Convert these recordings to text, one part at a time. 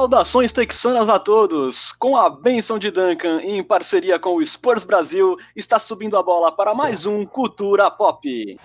Saudações texanas a todos! Com a benção de Duncan, em parceria com o Spurs Brasil, está subindo a bola para mais um Cultura Pop.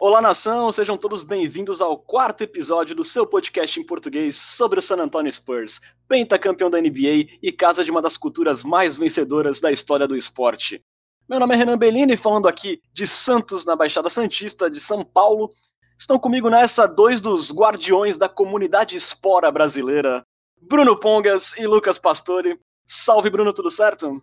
Olá, nação! Sejam todos bem-vindos ao quarto episódio do seu podcast em português sobre o San Antonio Spurs, pentacampeão da NBA e casa de uma das culturas mais vencedoras da história do esporte. Meu nome é Renan Bellini, falando aqui de Santos, na Baixada Santista, de São Paulo, Estão comigo nessa dois dos guardiões da comunidade espora brasileira, Bruno Pongas e Lucas Pastore. Salve, Bruno, tudo certo?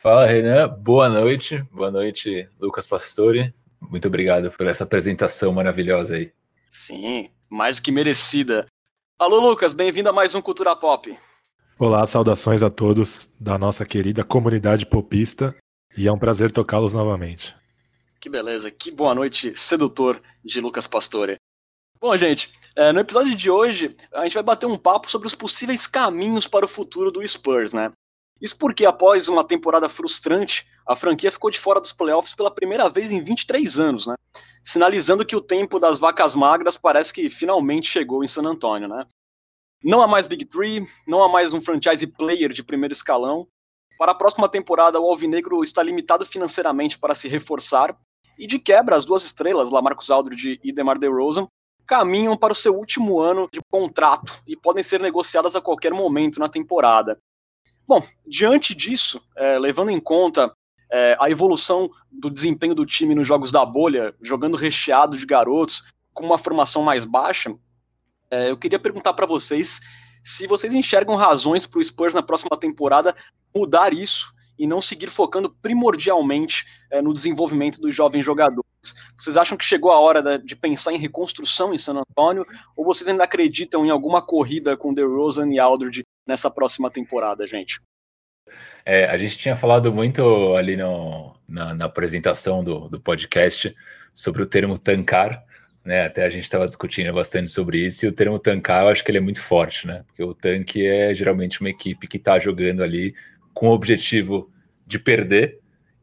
Fala, Renan. Boa noite. Boa noite, Lucas Pastore. Muito obrigado por essa apresentação maravilhosa aí. Sim, mais do que merecida. Alô, Lucas, bem-vindo a mais um Cultura Pop. Olá, saudações a todos da nossa querida comunidade popista e é um prazer tocá-los novamente. Que beleza, que boa noite sedutor de Lucas Pastore. Bom, gente, é, no episódio de hoje a gente vai bater um papo sobre os possíveis caminhos para o futuro do Spurs, né? Isso porque após uma temporada frustrante, a franquia ficou de fora dos playoffs pela primeira vez em 23 anos, né? Sinalizando que o tempo das vacas magras parece que finalmente chegou em San Antonio, né? Não há mais Big Three, não há mais um franchise player de primeiro escalão. Para a próxima temporada, o Alvinegro está limitado financeiramente para se reforçar e de quebra, as duas estrelas, Lamarcus Aldridge e DeMar DeRozan, caminham para o seu último ano de contrato e podem ser negociadas a qualquer momento na temporada. Bom, diante disso, é, levando em conta é, a evolução do desempenho do time nos jogos da bolha, jogando recheado de garotos, com uma formação mais baixa, é, eu queria perguntar para vocês se vocês enxergam razões para o Spurs na próxima temporada mudar isso e não seguir focando primordialmente é, no desenvolvimento dos jovens jogadores. Vocês acham que chegou a hora de pensar em reconstrução em San Antonio ou vocês ainda acreditam em alguma corrida com DeRozan e Aldridge nessa próxima temporada, gente? É, a gente tinha falado muito ali no, na, na apresentação do, do podcast sobre o termo tancar, né? Até a gente estava discutindo bastante sobre isso, e o termo tancar eu acho que ele é muito forte, né? Porque o tanque é geralmente uma equipe que está jogando ali com o objetivo de perder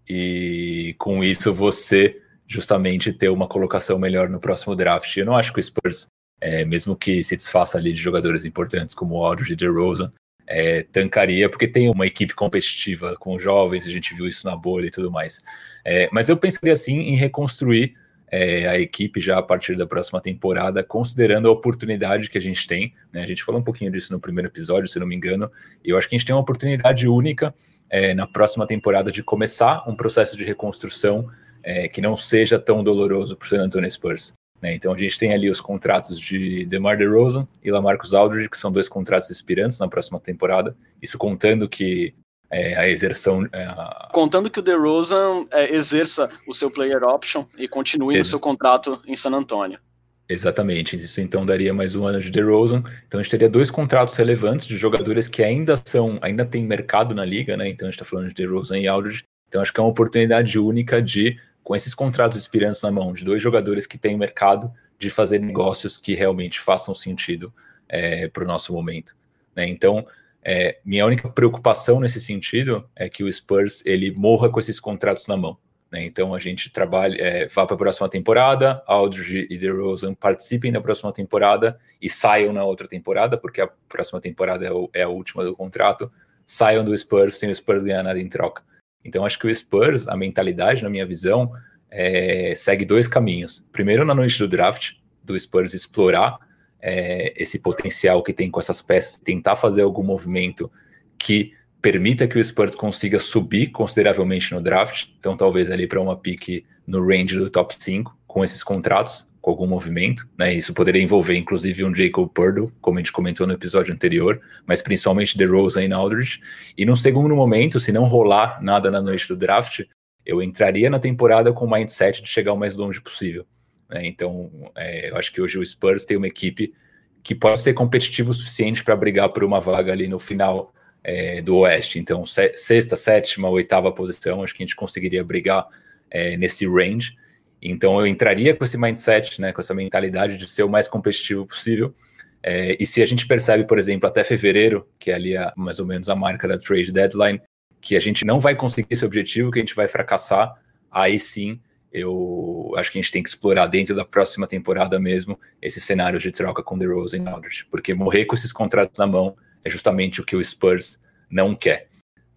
e com isso você justamente ter uma colocação melhor no próximo draft. Eu não acho que o Spurs, é, mesmo que se desfaça ali de jogadores importantes como o Aldridge e DeRozan, é, tancaria, porque tem uma equipe competitiva com jovens, a gente viu isso na bolha e tudo mais. É, mas eu pensaria assim em reconstruir é, a equipe já a partir da próxima temporada, considerando a oportunidade que a gente tem. Né? A gente falou um pouquinho disso no primeiro episódio, se não me engano, e eu acho que a gente tem uma oportunidade única é, na próxima temporada de começar um processo de reconstrução é, que não seja tão doloroso para o San Antonio Spurs. Né? Então a gente tem ali os contratos de DeMar DeRozan e Lamarcus Aldridge, que são dois contratos expirantes na próxima temporada. Isso contando que é, a exerção. É, a... Contando que o DeRozan é, exerça o seu player option e continue Ex no seu contrato em San Antonio. Exatamente, isso então daria mais um ano de DeRozan. Então a gente teria dois contratos relevantes de jogadores que ainda são, ainda tem mercado na liga, né? Então a gente está falando de DeRozan e Aldridge. Então acho que é uma oportunidade única de, com esses contratos expirantes na mão, de dois jogadores que têm mercado, de fazer negócios que realmente façam sentido é, para o nosso momento. Né? Então, é, minha única preocupação nesse sentido é que o Spurs ele morra com esses contratos na mão. Né? Então a gente trabalha, é, vá para a próxima temporada, Aldridge e DeRozan participem da próxima temporada e saiam na outra temporada, porque a próxima temporada é, o, é a última do contrato, saiam do Spurs sem o Spurs ganhar nada em troca. Então acho que o Spurs, a mentalidade, na minha visão, é, segue dois caminhos. Primeiro, na noite do draft, do Spurs explorar é, esse potencial que tem com essas peças, tentar fazer algum movimento que permita que o Spurs consiga subir consideravelmente no draft, então talvez ali para uma pique no range do top 5 com esses contratos, com algum movimento, né? Isso poderia envolver inclusive um Jacob Purdle, como a gente comentou no episódio anterior, mas principalmente DeRozan e Aldridge. E num segundo momento, se não rolar nada na noite do draft, eu entraria na temporada com o mindset de chegar o mais longe possível. Né? Então, é, eu acho que hoje o Spurs tem uma equipe que pode ser competitivo o suficiente para brigar por uma vaga ali no final é, do Oeste. Então, sexta, sétima, oitava posição, acho que a gente conseguiria brigar é, nesse range. Então, eu entraria com esse mindset, né, com essa mentalidade de ser o mais competitivo possível. É, e se a gente percebe, por exemplo, até fevereiro, que é ali a, mais ou menos a marca da trade deadline, que a gente não vai conseguir esse objetivo, que a gente vai fracassar, aí sim eu acho que a gente tem que explorar dentro da próxima temporada mesmo esse cenário de troca com DeRozan e Aldridge, porque morrer com esses contratos na mão é justamente o que o Spurs não quer.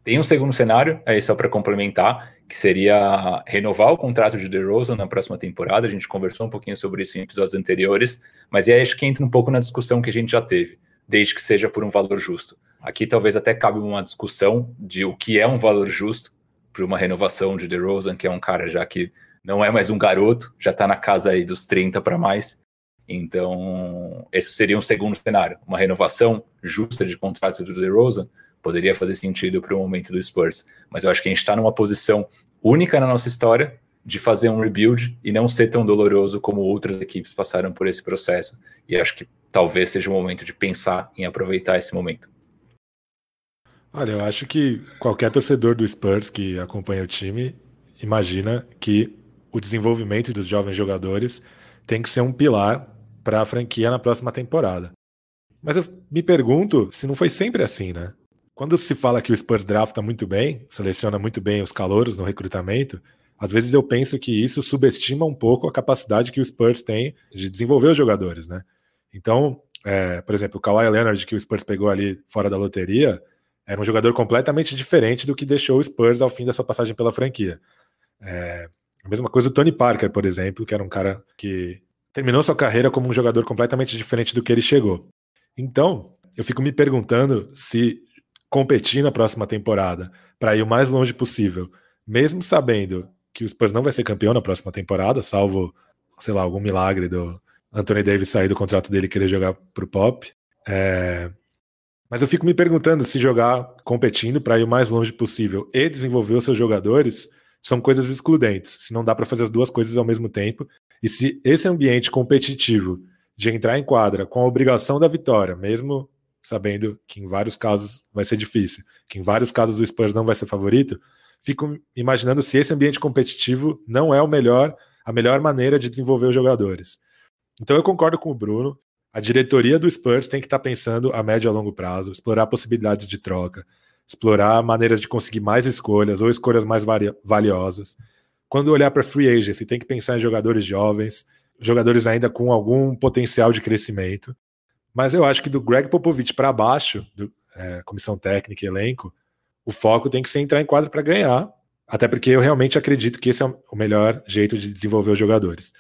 Tem um segundo cenário, aí só para complementar, que seria renovar o contrato de DeRozan na próxima temporada. A gente conversou um pouquinho sobre isso em episódios anteriores, mas aí acho que entra um pouco na discussão que a gente já teve, desde que seja por um valor justo. Aqui talvez até cabe uma discussão de o que é um valor justo para uma renovação de DeRozan, que é um cara já que não é mais um garoto, já está na casa aí dos 30 para mais. Então, esse seria um segundo cenário, uma renovação justa de contrato do DeRozan, poderia fazer sentido para o momento do Spurs. Mas eu acho que a gente está numa posição única na nossa história de fazer um rebuild e não ser tão doloroso como outras equipes passaram por esse processo. E acho que talvez seja o momento de pensar em aproveitar esse momento. Olha, eu acho que qualquer torcedor do Spurs que acompanha o time imagina que o desenvolvimento dos jovens jogadores tem que ser um pilar para a franquia na próxima temporada. Mas eu me pergunto se não foi sempre assim, né? Quando se fala que o Spurs drafta muito bem, seleciona muito bem os calouros no recrutamento, às vezes eu penso que isso subestima um pouco a capacidade que o Spurs tem de desenvolver os jogadores, né? Então, é, por exemplo, o Kawhi Leonard que o Spurs pegou ali fora da loteria, era um jogador completamente diferente do que deixou o Spurs ao fim da sua passagem pela franquia. É, a mesma coisa o Tony Parker, por exemplo, que era um cara que terminou sua carreira como um jogador completamente diferente do que ele chegou. Então, eu fico me perguntando se competir na próxima temporada para ir o mais longe possível, mesmo sabendo que o Spurs não vai ser campeão na próxima temporada, salvo, sei lá, algum milagre do Anthony Davis sair do contrato dele e querer jogar pro Pop. É... Mas eu fico me perguntando se jogar competindo para ir o mais longe possível e desenvolver os seus jogadores são coisas excludentes, se não dá para fazer as duas coisas ao mesmo tempo, e se esse ambiente competitivo de entrar em quadra com a obrigação da vitória, mesmo sabendo que em vários casos vai ser difícil, que em vários casos o Spurs não vai ser favorito, fico imaginando se esse ambiente competitivo não é o melhor, a melhor maneira de desenvolver os jogadores. Então eu concordo com o Bruno. A diretoria do Spurs tem que estar pensando a médio e a longo prazo, explorar possibilidades de troca, explorar maneiras de conseguir mais escolhas ou escolhas mais valiosas. Quando olhar para free agency, tem que pensar em jogadores jovens, jogadores ainda com algum potencial de crescimento. Mas eu acho que do Greg Popovich para baixo, do, é, comissão técnica e elenco, o foco tem que ser entrar em quadro para ganhar, até porque eu realmente acredito que esse é o melhor jeito de desenvolver os jogadores.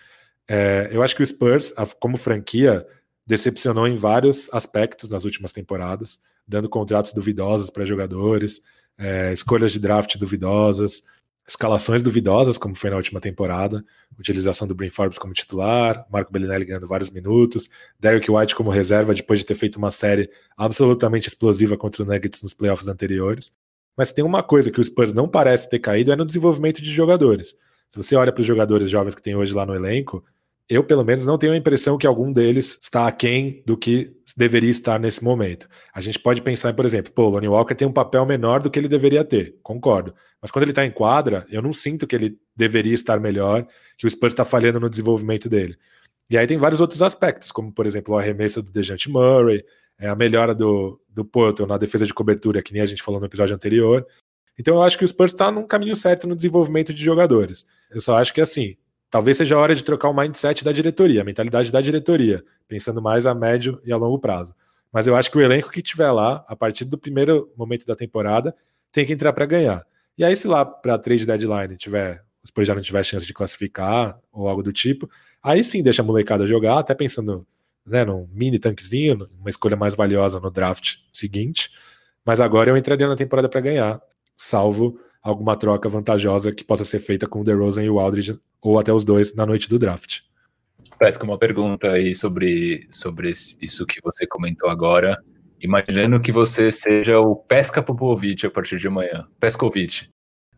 É, eu acho que o Spurs, como franquia, decepcionou em vários aspectos nas últimas temporadas, dando contratos duvidosos para jogadores, é, escolhas de draft duvidosas, escalações duvidosas, como foi na última temporada, utilização do Brin Forbes como titular, Marco Bellinelli ganhando vários minutos, Derek White como reserva depois de ter feito uma série absolutamente explosiva contra o Nuggets nos playoffs anteriores. Mas tem uma coisa que o Spurs não parece ter caído é no desenvolvimento de jogadores. Se você olha para os jogadores jovens que tem hoje lá no elenco, eu, pelo menos, não tenho a impressão que algum deles está aquém do que deveria estar nesse momento. A gente pode pensar, por exemplo, pô, o Lonnie Walker tem um papel menor do que ele deveria ter, concordo. Mas quando ele está em quadra, eu não sinto que ele deveria estar melhor, que o Spurs está falhando no desenvolvimento dele. E aí tem vários outros aspectos, como, por exemplo, a arremessa do Dejante Murray, é a melhora do, do Porto na defesa de cobertura, que nem a gente falou no episódio anterior. Então eu acho que o Spurs está num caminho certo no desenvolvimento de jogadores. Eu só acho que, assim, talvez seja a hora de trocar o mindset da diretoria, a mentalidade da diretoria, pensando mais a médio e a longo prazo. Mas eu acho que o elenco que tiver lá, a partir do primeiro momento da temporada, tem que entrar para ganhar. E aí, se lá para trade deadline tiver, os Spurs já não tiver chance de classificar ou algo do tipo, aí sim deixa a molecada jogar, até pensando né, num mini tanquezinho, uma escolha mais valiosa no draft seguinte. Mas agora eu entraria na temporada para ganhar, salvo alguma troca vantajosa que possa ser feita com o DeRozan e o Aldridge, ou até os dois, na noite do draft. Parece que uma pergunta aí sobre, sobre isso que você comentou agora. Imaginando que você seja o Pesca Popovic a partir de amanhã, Pescovic.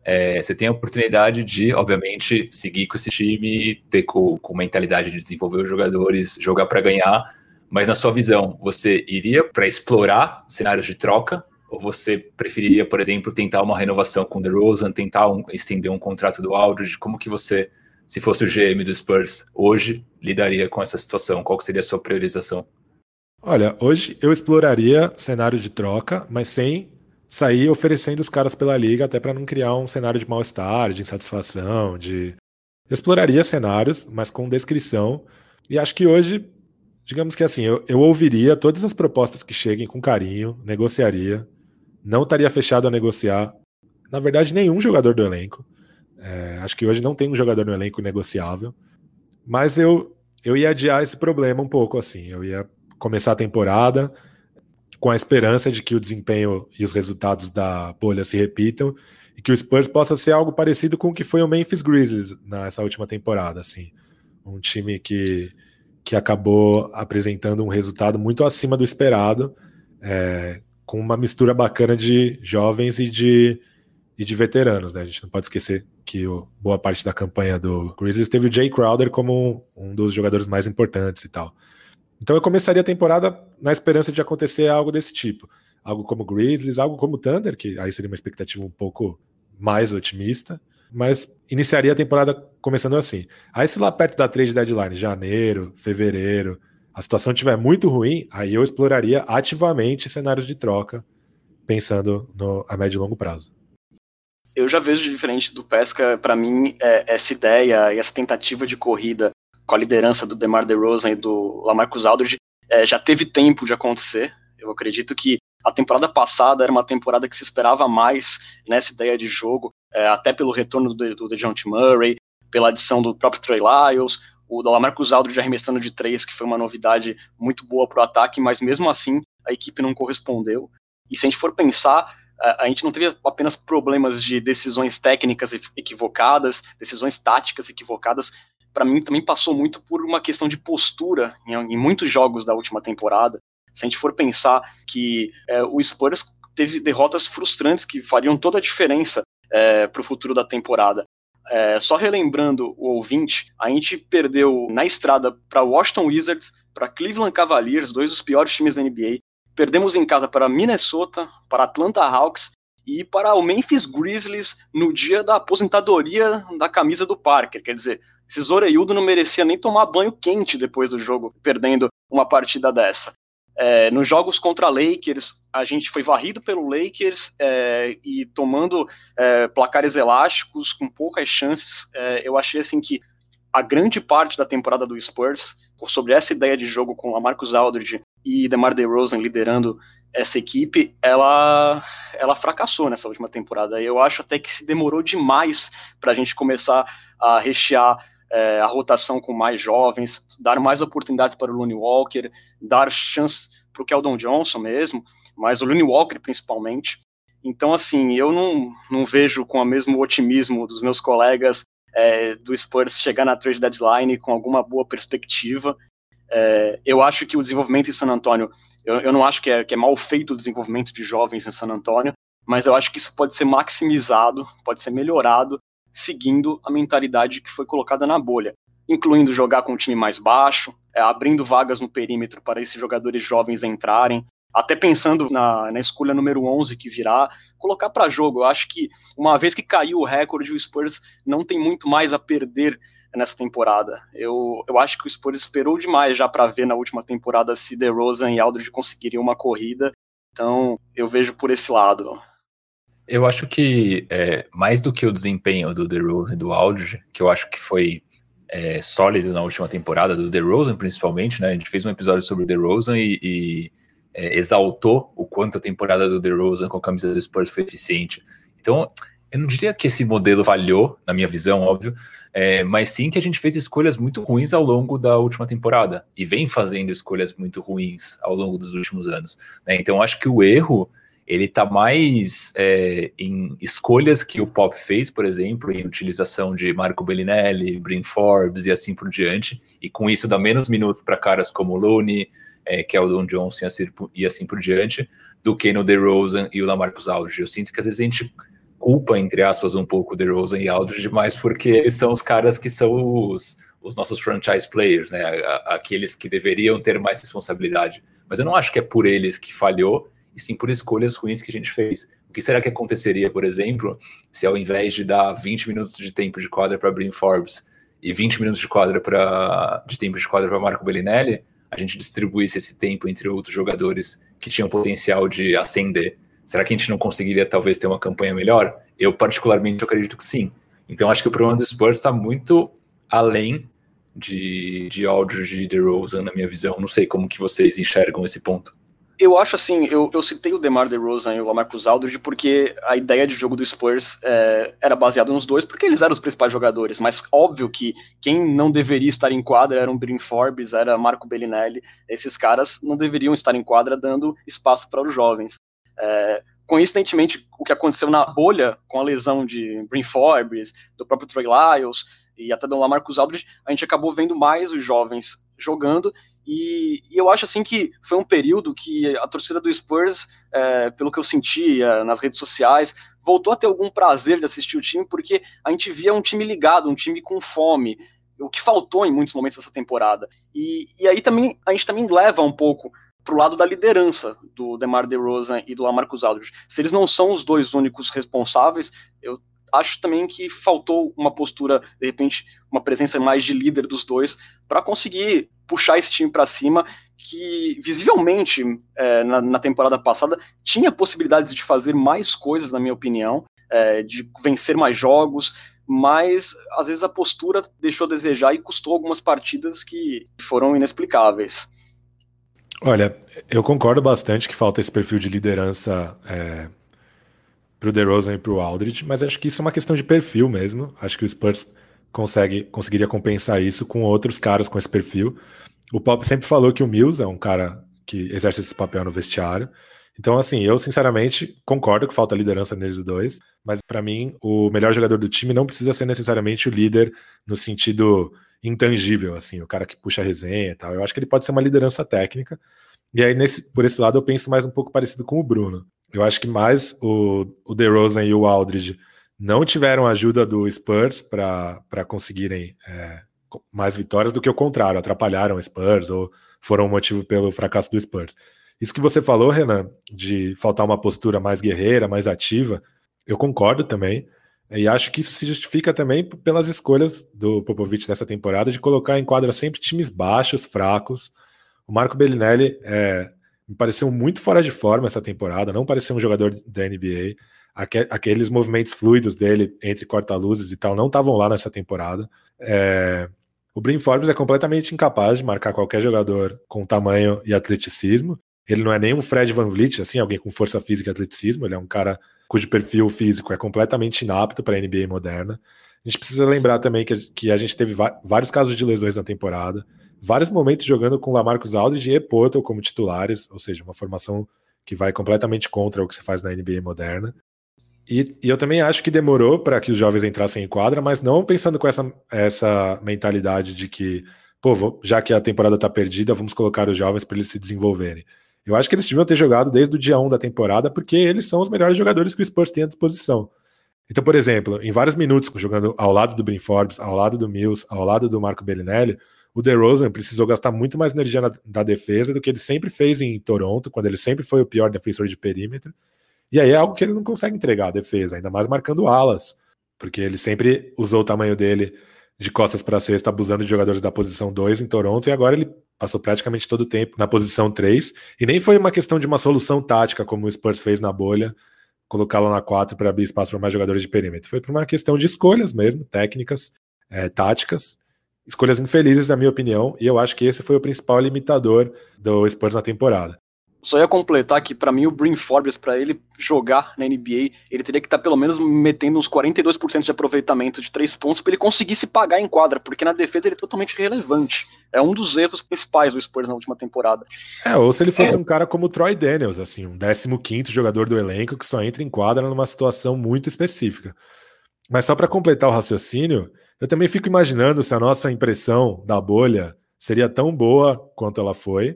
É, você tem a oportunidade de, obviamente, seguir com esse time, ter com, com mentalidade de desenvolver os jogadores, jogar para ganhar, mas na sua visão, você iria para explorar cenários de troca ou você preferiria, por exemplo, tentar uma renovação com o DeRozan, tentar um, estender um contrato do Aldridge? Como que você, se fosse o GM do Spurs hoje, lidaria com essa situação? Qual seria a sua priorização? Olha, hoje eu exploraria cenário de troca, mas sem sair oferecendo os caras pela liga, até para não criar um cenário de mal-estar, de insatisfação, de exploraria cenários, mas com descrição. E acho que hoje, digamos que assim, eu, eu ouviria todas as propostas que cheguem com carinho, negociaria, não estaria fechado a negociar. Na verdade, nenhum jogador do elenco. É, acho que hoje não tem um jogador no elenco negociável. Mas eu, eu ia adiar esse problema um pouco assim. Eu ia começar a temporada com a esperança de que o desempenho e os resultados da bolha se repitam e que o Spurs possa ser algo parecido com o que foi o Memphis Grizzlies nessa última temporada, assim, um time que, que acabou apresentando um resultado muito acima do esperado, é, com uma mistura bacana de jovens e de, e de veteranos, né? A gente não pode esquecer que o, boa parte da campanha do Grizzlies teve o Jay Crowder como um, um dos jogadores mais importantes e tal. Então eu começaria a temporada na esperança de acontecer algo desse tipo. Algo como Grizzlies, algo como Thunder, que aí seria uma expectativa um pouco mais otimista. Mas iniciaria a temporada começando assim. Aí se lá perto da trade deadline, janeiro, fevereiro, a situação estiver muito ruim, aí eu exploraria ativamente cenários de troca, pensando no, a médio e longo prazo. Eu já vejo diferente do Pesca, para mim, é, essa ideia e essa tentativa de corrida com a liderança do DeMar DeRozan e do Lamarcus Aldridge, é, já teve tempo de acontecer. Eu acredito que a temporada passada era uma temporada que se esperava mais nessa ideia de jogo, é, até pelo retorno do, do DeJounte Murray, pela adição do próprio Trey Lyles, o Lamarcus Aldridge arremessando de três, que foi uma novidade muito boa para o ataque, mas mesmo assim a equipe não correspondeu. E se a gente for pensar, a gente não teve apenas problemas de decisões técnicas equivocadas, decisões táticas equivocadas, para mim também passou muito por uma questão de postura em, em, muitos jogos da última temporada. Se a gente for pensar que é, o Spurs teve derrotas frustrantes que fariam toda a diferença é, para o futuro da temporada. É, só relembrando o ouvinte, a gente perdeu na estrada para Washington Wizards, para Cleveland Cavaliers, dois dos piores times da NBA. Perdemos em casa para Minnesota, para Atlanta Hawks e para o Memphis Grizzlies no dia da aposentadoria da camisa do Parker. Quer dizer, esse Zoreiudo não merecia nem tomar banho quente depois do jogo, perdendo uma partida dessa. É, nos jogos contra Lakers, a gente foi varrido pelo Lakers é, e tomando é, placares elásticos, com poucas chances. É, eu achei assim que a grande parte da temporada do Spurs, sobre essa ideia de jogo com a Marcus Aldridge e DeMar DeRozan liderando essa equipe, ela, ela fracassou nessa última temporada. Eu acho até que se demorou demais para a gente começar a rechear é, a rotação com mais jovens, dar mais oportunidades para o Looney Walker, dar chance para o Keldon Johnson mesmo, mas o Looney Walker principalmente. Então, assim, eu não, não vejo com o mesmo otimismo dos meus colegas é, do Spurs chegar na trade deadline com alguma boa perspectiva. É, eu acho que o desenvolvimento em San Antonio, eu, eu não acho que é, que é mal feito o desenvolvimento de jovens em San Antonio, mas eu acho que isso pode ser maximizado, pode ser melhorado seguindo a mentalidade que foi colocada na bolha, incluindo jogar com um time mais baixo, é, abrindo vagas no perímetro para esses jogadores jovens entrarem, até pensando na, na escolha número 11 que virá, colocar para jogo. Eu acho que uma vez que caiu o recorde, o Spurs não tem muito mais a perder nessa temporada. Eu, eu acho que o Spurs esperou demais já para ver na última temporada se DeRozan e Aldridge conseguiriam uma corrida. Então, eu vejo por esse lado. Eu acho que é, mais do que o desempenho do DeRozan e do Aldridge, que eu acho que foi é, sólido na última temporada, do DeRozan principalmente, né? A gente fez um episódio sobre o DeRozan e, e é, exaltou o quanto a temporada do DeRozan com a camisa do Spurs foi eficiente. Então, eu não diria que esse modelo falhou, na minha visão, óbvio, é, mas sim que a gente fez escolhas muito ruins ao longo da última temporada e vem fazendo escolhas muito ruins ao longo dos últimos anos. Né? Então, acho que o erro ele está mais é, em escolhas que o Pop fez, por exemplo, em utilização de Marco Bellinelli, Brin Forbes e assim por diante, e com isso dá menos minutos para caras como Looney, é, Keldon Johnson e assim, e assim por diante, do que no DeRozan e o Lamarcus Aldridge. Eu sinto que às vezes a gente culpa, entre aspas, um pouco o DeRozan e Aldridge, mais porque eles são os caras que são os, os nossos franchise players, né? Aqueles que deveriam ter mais responsabilidade. Mas eu não acho que é por eles que falhou, e sim por escolhas ruins que a gente fez. O que será que aconteceria, por exemplo, se ao invés de dar 20 minutos de tempo de quadra para Brin Forbes e 20 minutos de quadra para de tempo de quadra para Marco Bellinelli, a gente distribuísse esse tempo entre outros jogadores que tinham potencial de ascender? Será que a gente não conseguiria talvez ter uma campanha melhor? Eu particularmente acredito que sim. Então acho que o problema do Spurs está muito além de, de Aldridge e DeRozan, na minha visão. Não sei como que vocês enxergam esse ponto. Eu acho assim, eu, eu citei o DeMar DeRozan e o Lamarcus Aldridge porque a ideia de jogo do Spurs é, era baseada nos dois, porque eles eram os principais jogadores, mas óbvio que quem não deveria estar em quadra era um Brin Forbes, era Marco Bellinelli, esses caras não deveriam estar em quadra dando espaço para os jovens. É, coincidentemente, o que aconteceu na bolha com a lesão de Brin Forbes, do próprio Trey Lyles e até do Lamarcus Aldridge, a gente acabou vendo mais os jovens jogando e, e, eu acho assim que foi um período que a torcida do Spurs, é, pelo que eu sentia nas redes sociais, voltou a ter algum prazer de assistir o time, porque a gente via um time ligado, um time com fome, o que faltou em muitos momentos dessa temporada. E, e aí também a gente também leva um pouco para o lado da liderança do DeMar DeRozan e do Lamarcus Aldridge. Se eles não são os dois únicos responsáveis, eu acho também que faltou uma postura, de repente, uma presença mais de líder dos dois, para conseguir puxar esse time para cima, que visivelmente é, na, na, temporada passada tinha possibilidades de fazer mais coisas, na minha opinião, é, de vencer mais jogos, mas às vezes a postura deixou a desejar e custou algumas partidas que foram inexplicáveis. Olha, eu concordo bastante que falta esse perfil de liderança é, para o DeRozan e para o Aldridge, mas acho que isso é uma questão de perfil mesmo. Acho que o Spurs consegue, conseguiria compensar isso com outros caras com esse perfil. O Pop sempre falou que o Mills é um cara que exerce esse papel no vestiário. Então, assim, eu sinceramente concordo que falta liderança neles dois, mas para mim o melhor jogador do time não precisa ser necessariamente o líder no sentido intangível, assim, o cara que puxa a resenha e tal. Eu acho que ele pode ser uma liderança técnica. E aí, nesse, por esse lado, eu penso mais um pouco parecido com o Bruno. Eu acho que mais o, o DeRozan e o Aldridge não tiveram ajuda do Spurs para conseguirem é, mais vitórias do que o contrário, atrapalharam o Spurs ou foram um motivo pelo fracasso do Spurs. Isso que você falou, Renan, de faltar uma postura mais guerreira, mais ativa, eu concordo também. E acho que isso se justifica também pelas escolhas do Popovich dessa temporada de colocar em quadra sempre times baixos, fracos. O Marco Bellinelli é, me pareceu muito fora de forma essa temporada, não pareceu um jogador da NBA. Aqueles movimentos fluidos dele entre corta-luzes e tal não estavam lá nessa temporada. É... O Brin Forbes é completamente incapaz de marcar qualquer jogador com tamanho e atleticismo. Ele não é nem um Fred Van Vliet, assim, alguém com força física e atleticismo. Ele é um cara cujo perfil físico é completamente inapto para a NBA moderna. A gente precisa lembrar também que, que a gente teve vários casos de lesões na temporada vários momentos jogando com Lamarcus Aldridge e Porto como titulares, ou seja, uma formação que vai completamente contra o que se faz na NBA moderna. E, e eu também acho que demorou para que os jovens entrassem em quadra, mas não pensando com essa, essa mentalidade de que, pô, já que a temporada está perdida, vamos colocar os jovens para eles se desenvolverem. Eu acho que eles deviam ter jogado desde o dia 1 da temporada, porque eles são os melhores jogadores que o Spurs tem à disposição. Então, por exemplo, em vários minutos, jogando ao lado do Brin Forbes, ao lado do Mills, ao lado do Marco Bellinelli, o DeRozan precisou gastar muito mais energia na, da defesa do que ele sempre fez em Toronto, quando ele sempre foi o pior defensor de perímetro. E aí é algo que ele não consegue entregar a defesa, ainda mais marcando alas, porque ele sempre usou o tamanho dele de costas para cesta, abusando de jogadores da posição 2 em Toronto, e agora ele passou praticamente todo o tempo na posição 3, e nem foi uma questão de uma solução tática, como o Spurs fez na bolha, colocá-lo na 4 para abrir espaço para mais jogadores de perímetro. Foi por uma questão de escolhas mesmo, técnicas, é, táticas, escolhas infelizes, na minha opinião, e eu acho que esse foi o principal limitador do Spurs na temporada. Só ia completar que, para mim, o Brin Forbes, para ele jogar na NBA, ele teria que estar tá pelo menos metendo uns 42% de aproveitamento de três pontos para ele conseguir se pagar em quadra, porque na defesa ele é totalmente relevante. É um dos erros principais do Spurs na última temporada. É, ou se ele fosse é. um cara como o Troy Daniels, assim, um 15 jogador do elenco que só entra em quadra numa situação muito específica. Mas só para completar o raciocínio, eu também fico imaginando se a nossa impressão da bolha seria tão boa quanto ela foi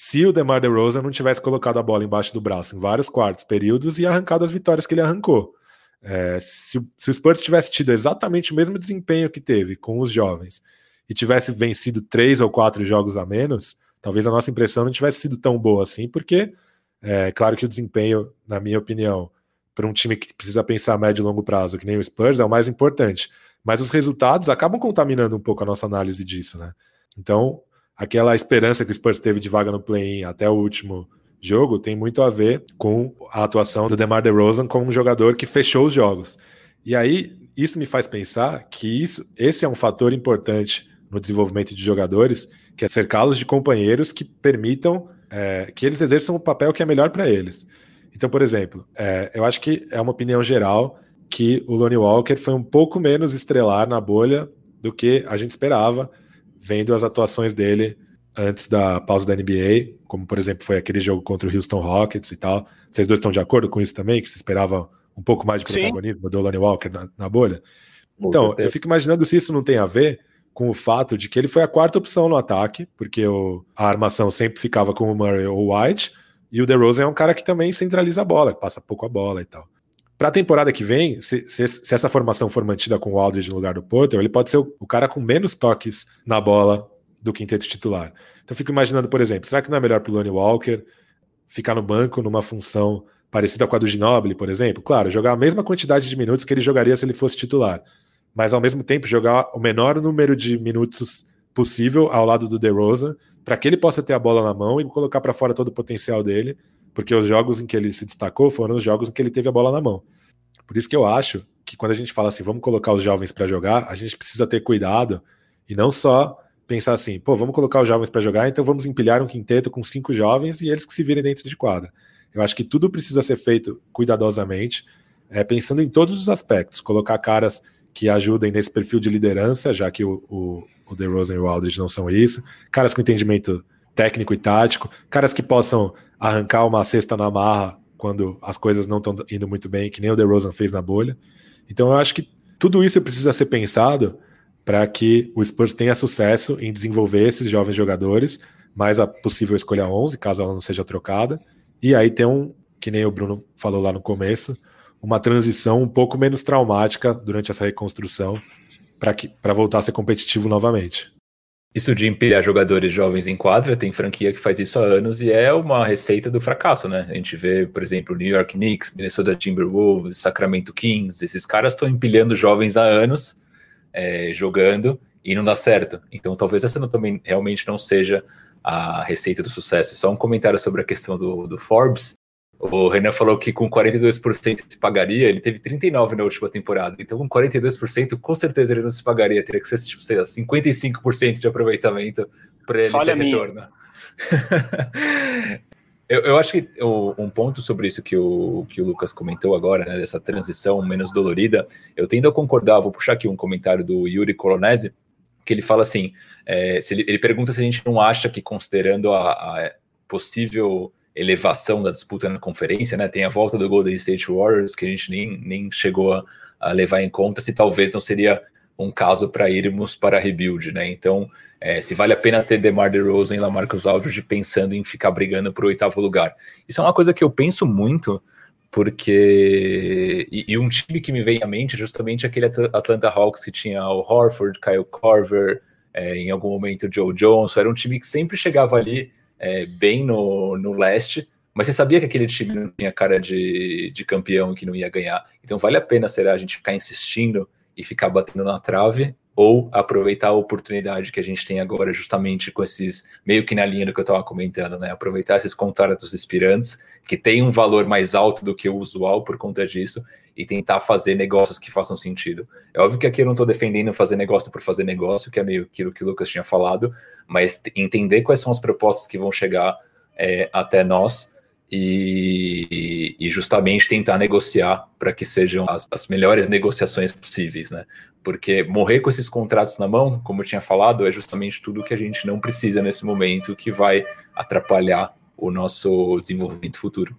se o DeMar DeRozan não tivesse colocado a bola embaixo do braço em vários quartos períodos e arrancado as vitórias que ele arrancou. É, se, se, o Spurs tivesse tido exatamente o mesmo desempenho que teve com os jovens e tivesse vencido três ou quatro jogos a menos, talvez a nossa impressão não tivesse sido tão boa assim, porque é claro que o desempenho, na minha opinião, para um time que precisa pensar a médio e longo prazo, que nem o Spurs, é o mais importante. Mas os resultados acabam contaminando um pouco a nossa análise disso, né? Então, aquela esperança que o Spurs teve de vaga no play-in até o último jogo tem muito a ver com a atuação do DeMar DeRozan como um jogador que fechou os jogos. E aí, isso me faz pensar que isso, esse é um fator importante no desenvolvimento de jogadores, que é cercá-los de companheiros que permitam é, que eles exerçam o papel que é melhor para eles. Então, por exemplo, é, eu acho que é uma opinião geral que o Lonnie Walker foi um pouco menos estrelar na bolha do que a gente esperava, vendo as atuações dele antes da pausa da NBA, como por exemplo foi aquele jogo contra o Houston Rockets e tal. Vocês dois estão de acordo com isso também? Que se esperava um pouco mais de protagonismo Sim. do Lonnie Walker na, na bolha? Então, eu fico imaginando se isso não tem a ver com o fato de que ele foi a quarta opção no ataque, porque o, a armação sempre ficava com o Murray ou o White, e o DeRozan é um cara que também centraliza a bola, passa pouco a bola e tal. Para a temporada que vem, se, se, se, essa formação for mantida com o Aldridge no lugar do Porter, ele pode ser o, o, cara com menos toques na bola do quinteto titular. Então eu fico imaginando, por exemplo, será que não é melhor para o Lonnie Walker ficar no banco numa função parecida com a do Ginobili, por exemplo? Claro, jogar a mesma quantidade de minutos que ele jogaria se ele fosse titular, mas ao mesmo tempo jogar o menor número de minutos possível ao lado do DeRozan, para que ele possa ter a bola na mão e colocar para fora todo o potencial dele, porque os jogos em que ele se destacou foram os jogos em que ele teve a bola na mão. Por isso que eu acho que quando a gente fala assim, vamos colocar os jovens para jogar, a gente precisa ter cuidado e não só pensar assim, pô, vamos colocar os jovens para jogar, então vamos empilhar um quinteto com cinco jovens e eles que se virem dentro de quadra. Eu acho que tudo precisa ser feito cuidadosamente, é, pensando em todos os aspectos, colocar caras que ajudem nesse perfil de liderança, já que o, o, o DeRozan e o Aldridge não são isso, caras com entendimento técnico e tático, caras que possam arrancar uma cesta na marra quando as coisas não estão indo muito bem, que nem o DeRozan fez na bolha. Então eu acho que tudo isso precisa ser pensado para que o Spurs tenha sucesso em desenvolver esses jovens jogadores, mais a possível escolha 11, caso ela não seja trocada, e aí ter um, que nem o Bruno falou lá no começo, uma transição um pouco menos traumática durante essa reconstrução para voltar a ser competitivo novamente. Isso de empilhar jogadores jovens em quadra, tem franquia que faz isso há anos e é uma receita do fracasso, né? A gente vê, por exemplo, New York Knicks, Minnesota Timberwolves, Sacramento Kings, esses caras estão empilhando jovens há anos é, jogando e não dá certo. Então talvez essa não, também realmente não seja a receita do sucesso. Só um comentário sobre a questão do, do Forbes. O Renan falou que com 42% se pagaria, ele teve 39% na última temporada. Então, com 42%, com certeza ele não se pagaria. Teria que ser, tipo, sei lá, 55% de aproveitamento para ele Olha ter retorno. eu, eu, acho que um ponto sobre isso que o, que o Lucas comentou agora, né, dessa transição menos dolorida, eu tendo a concordar. Vou puxar aqui um comentário do Yuri Colonese, que ele fala assim: é, ele, ele, pergunta se a gente não acha que, considerando a, a possível elevação da disputa na conferência, né? Tem a volta do Golden State Warriors, que a gente nem, nem chegou a, a levar em conta, se talvez não seria um caso para irmos para rebuild, né? Então, é, se vale a pena ter DeMar DeRozan e LaMarcus Aldridge pensando em ficar brigando por oitavo lugar. Isso é uma coisa que eu penso muito, porque... E, e, um time que me vem à mente é justamente aquele Atlanta Hawks que tinha o Horford, Kyle Corver, é, em algum momento Joe Johnson, era um time que sempre chegava ali é, bem no, no leste, mas você sabia que aquele time não tinha cara de, de campeão e que não ia ganhar. Então vale a pena, será, a gente ficar insistindo e ficar batendo na trave ou aproveitar a oportunidade que a gente tem agora, justamente com esses, meio que na linha do que eu estava comentando, né? Aproveitar esses contratos expirantes, que tem um valor mais alto do que o usual por conta disso, e tentar fazer negócios que façam sentido. É óbvio que aqui eu não estou defendendo fazer negócio por fazer negócio, que é meio aquilo que o Lucas tinha falado, mas entender quais são as propostas que vão chegar é, até nós e, e, justamente tentar negociar para que sejam as, as, melhores negociações possíveis, né? Porque morrer com esses contratos na mão, como eu tinha falado, é justamente tudo que a gente não precisa nesse momento que vai atrapalhar o nosso desenvolvimento futuro.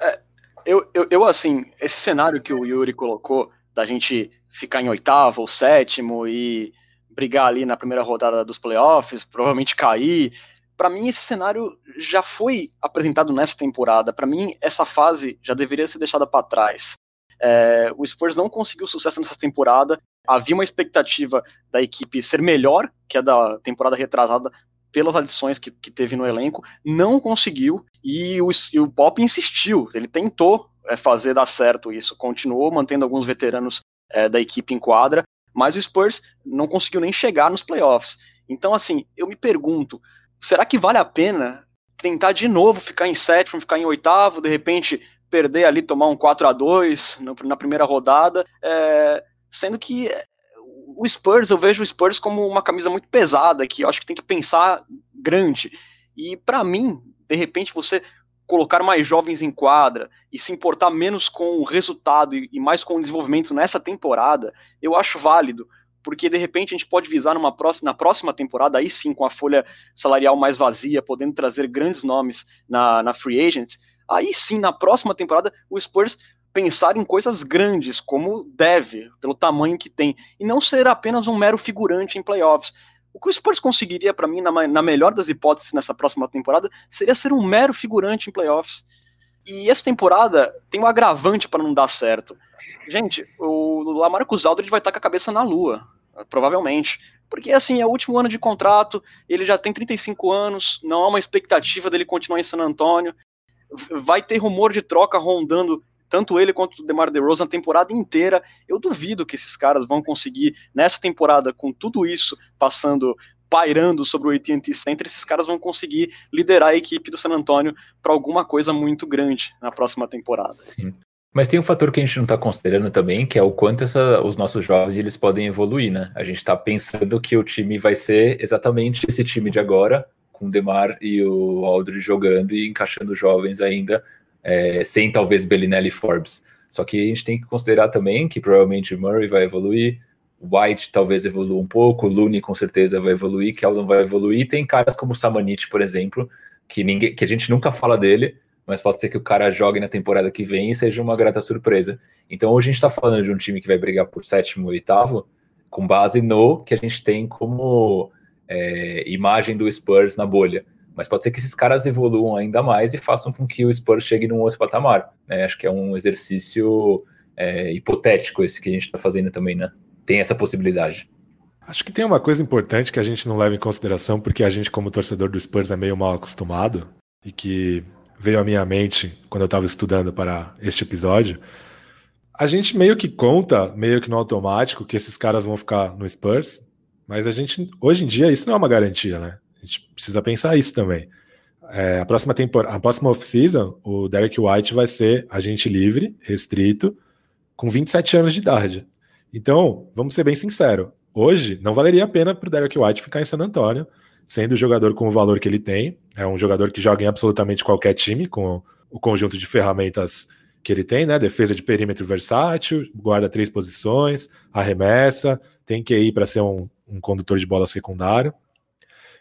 É, eu, eu, eu, assim, esse cenário que o Yuri colocou, da gente ficar em oitavo ou sétimo e brigar ali na primeira rodada dos playoffs, provavelmente cair. Para mim, esse cenário já foi apresentado nessa temporada. Para mim, essa fase já deveria ser deixada para trás. É, o Spurs não conseguiu sucesso nessa temporada. Havia uma expectativa da equipe ser melhor que a da temporada retrasada pelas adições que, que teve no elenco. Não conseguiu e o, e o Pop insistiu. Ele tentou é, fazer dar certo isso. Continuou mantendo alguns veteranos é, da equipe em quadra mas o Spurs não conseguiu nem chegar nos playoffs. Então, assim, eu me pergunto, será que vale a pena tentar de novo ficar em sétimo, ficar em oitavo, de repente perder ali, tomar um 4 a 2 na primeira rodada? É, sendo que o Spurs, eu vejo o Spurs como uma camisa muito pesada, que eu acho que tem que pensar grande. E para mim, de repente, você colocar mais jovens em quadra e se importar menos com o resultado e, mais com o desenvolvimento nessa temporada, eu acho válido, porque de repente a gente pode visar numa próxima, na próxima temporada, aí sim, com a folha salarial mais vazia, podendo trazer grandes nomes na, na Free Agents, aí sim, na próxima temporada, o Spurs pensar em coisas grandes, como deve, pelo tamanho que tem, e não ser apenas um mero figurante em playoffs. O que o Spurs conseguiria, para mim, na, na, melhor das hipóteses nessa próxima temporada, seria ser um mero figurante em playoffs. E essa temporada tem um agravante para não dar certo. Gente, o Lamarcus Aldridge vai estar com a cabeça na lua, provavelmente. Porque, assim, é o último ano de contrato, ele já tem 35 anos, não há uma expectativa dele continuar em San Antônio. Vai ter rumor de troca rondando tanto ele quanto o DeMar DeRozan a temporada inteira. Eu duvido que esses caras vão conseguir, nessa temporada, com tudo isso passando, pairando sobre o AT&T Center, esses caras vão conseguir liderar a equipe do San Antonio para alguma coisa muito grande na próxima temporada. Sim. Mas tem um fator que a gente não está considerando também, que é o quanto essa, os nossos jovens eles podem evoluir, né? A gente está pensando que o time vai ser exatamente esse time de agora, com o Demar e o Aldridge jogando e encaixando jovens ainda é, sem talvez Bellinelli e Forbes. Só que a gente tem que considerar também que provavelmente Murray vai evoluir, White talvez evolua um pouco, Looney com certeza vai evoluir, Keldon vai evoluir, tem caras como Samanit, por exemplo, que ninguém, que a gente nunca fala dele, mas pode ser que o cara jogue na temporada que vem e seja uma grata surpresa. Então hoje a gente está falando de um time que vai brigar por sétimo e oitavo, com base no que a gente tem como é, imagem do Spurs na bolha. Mas pode ser que esses caras evoluam ainda mais e façam com que o Spurs chegue num outro patamar. Né? Acho que é um exercício é, hipotético esse que a gente está fazendo também, né? Tem essa possibilidade. Acho que tem uma coisa importante que a gente não leva em consideração, porque a gente, como torcedor do Spurs, é meio mal acostumado, e que veio à minha mente quando eu estava estudando para este episódio. A gente meio que conta, meio que no automático, que esses caras vão ficar no Spurs, mas a gente, hoje em dia, isso não é uma garantia, né? A gente precisa pensar isso também. É, a próxima temporada, a próxima off-season, o Derek White vai ser agente livre, restrito, com 27 anos de idade. Então, vamos ser bem sinceros. Hoje, não valeria a pena para o Derek White ficar em San Antonio, sendo o jogador com o valor que ele tem. É um jogador que joga em absolutamente qualquer time, com o conjunto de ferramentas que ele tem, né? Defesa de perímetro versátil, guarda três posições, arremessa, tem que ir para ser um, um condutor de bola secundário.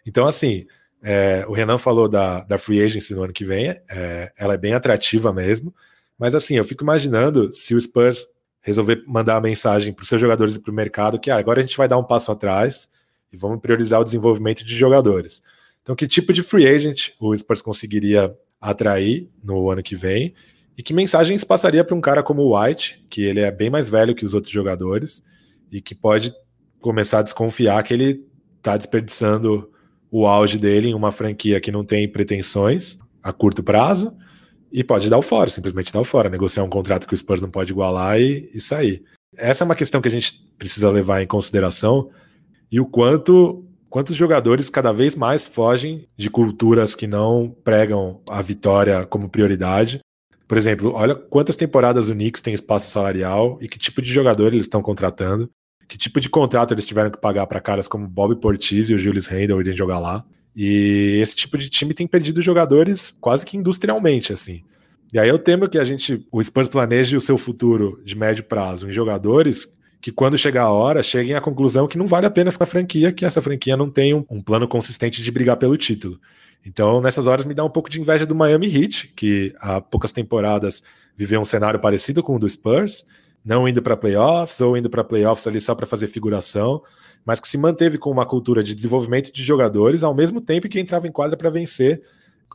Então, assim, é, o Renan falou da, da free agency no ano que vem, é, ela é bem atrativa mesmo, mas assim, eu fico imaginando se o Spurs resolver mandar uma mensagem para os seus jogadores e para o mercado que ah, agora a gente vai dar um passo atrás e vamos priorizar o desenvolvimento de jogadores. Então, que tipo de free agent o Spurs conseguiria atrair no ano que vem? E que mensagens passaria para um cara como o White, que ele é bem mais velho que os outros jogadores e que pode começar a desconfiar que ele está desperdiçando o auge dele em uma franquia que não tem pretensões a curto prazo e pode dar o fora, simplesmente dar o fora, negociar um contrato que o Spurs não pode igualar e, e sair. Essa é uma questão que a gente precisa levar em consideração e o quanto quantos jogadores cada vez mais fogem de culturas que não pregam a vitória como prioridade. Por exemplo, olha quantas temporadas o Knicks tem espaço salarial e que tipo de jogador eles estão contratando que tipo de contrato eles tiveram que pagar para caras como Bob Portis e o Julius Randle irem jogar lá. E esse tipo de time tem perdido jogadores quase que industrialmente, assim. E aí eu temo que a gente, o Spurs planeje o seu futuro de médio prazo em jogadores que quando chegar a hora cheguem à conclusão que não vale a pena ficar franquia, que essa franquia não tem um, um plano consistente de brigar pelo título. Então, nessas horas me dá um pouco de inveja do Miami Heat, que há poucas temporadas viveu um cenário parecido com o do Spurs, não indo para playoffs ou indo para playoffs ali só para fazer figuração, mas que se manteve com uma cultura de desenvolvimento de jogadores ao mesmo tempo que entrava em quadra para vencer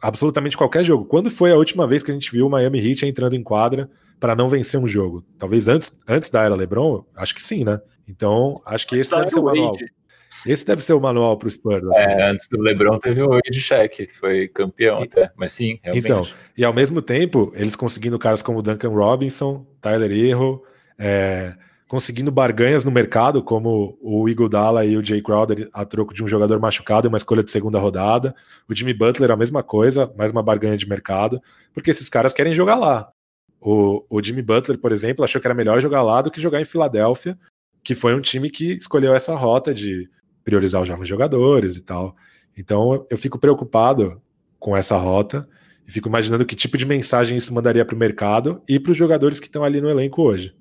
absolutamente qualquer jogo. Quando foi a última vez que a gente viu o Miami Heat entrando em quadra para não vencer um jogo? Talvez antes, antes da era LeBron? Acho que sim, né? Então, acho que esse deve ser o manual. Esse deve ser o manual para o Spurs. Assim. É, antes do LeBron teve o Wade Shaq, que foi campeão então, até. Mas sim, realmente. Então, e ao mesmo tempo, eles conseguindo caras como Duncan Robinson, Tyler Hero, é, conseguindo barganhas no mercado, como o Iguodala e o Jay Crowder a troco de um jogador machucado e uma escolha de segunda rodada. O Jimmy Butler a mesma coisa, mais uma barganha de mercado, porque esses caras querem jogar lá. O, o Jimmy Butler, por exemplo, achou que era melhor jogar lá do que jogar em Filadélfia, que foi um time que escolheu essa rota de priorizar os jovens jogadores e tal. Então eu fico preocupado com essa rota e fico imaginando que tipo de mensagem isso mandaria para o mercado e para os jogadores que estão ali no elenco hoje.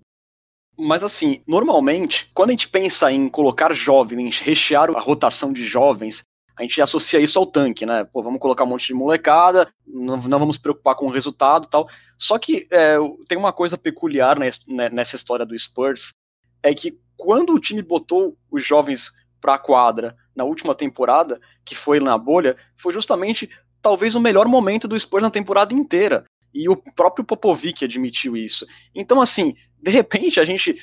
Mas assim, normalmente, quando a gente pensa em colocar jovens, rechear a rotação de jovens, a gente associa isso ao tanque, né? Pô, vamos colocar um monte de molecada, não, não vamos preocupar com o resultado tal. Só que é, tem uma coisa peculiar nessa história do Spurs, é que quando o time botou os jovens para a quadra na última temporada, que foi na bolha, foi justamente talvez o melhor momento do Spurs na temporada inteira. E o próprio Popovic admitiu isso. Então, assim, de repente a gente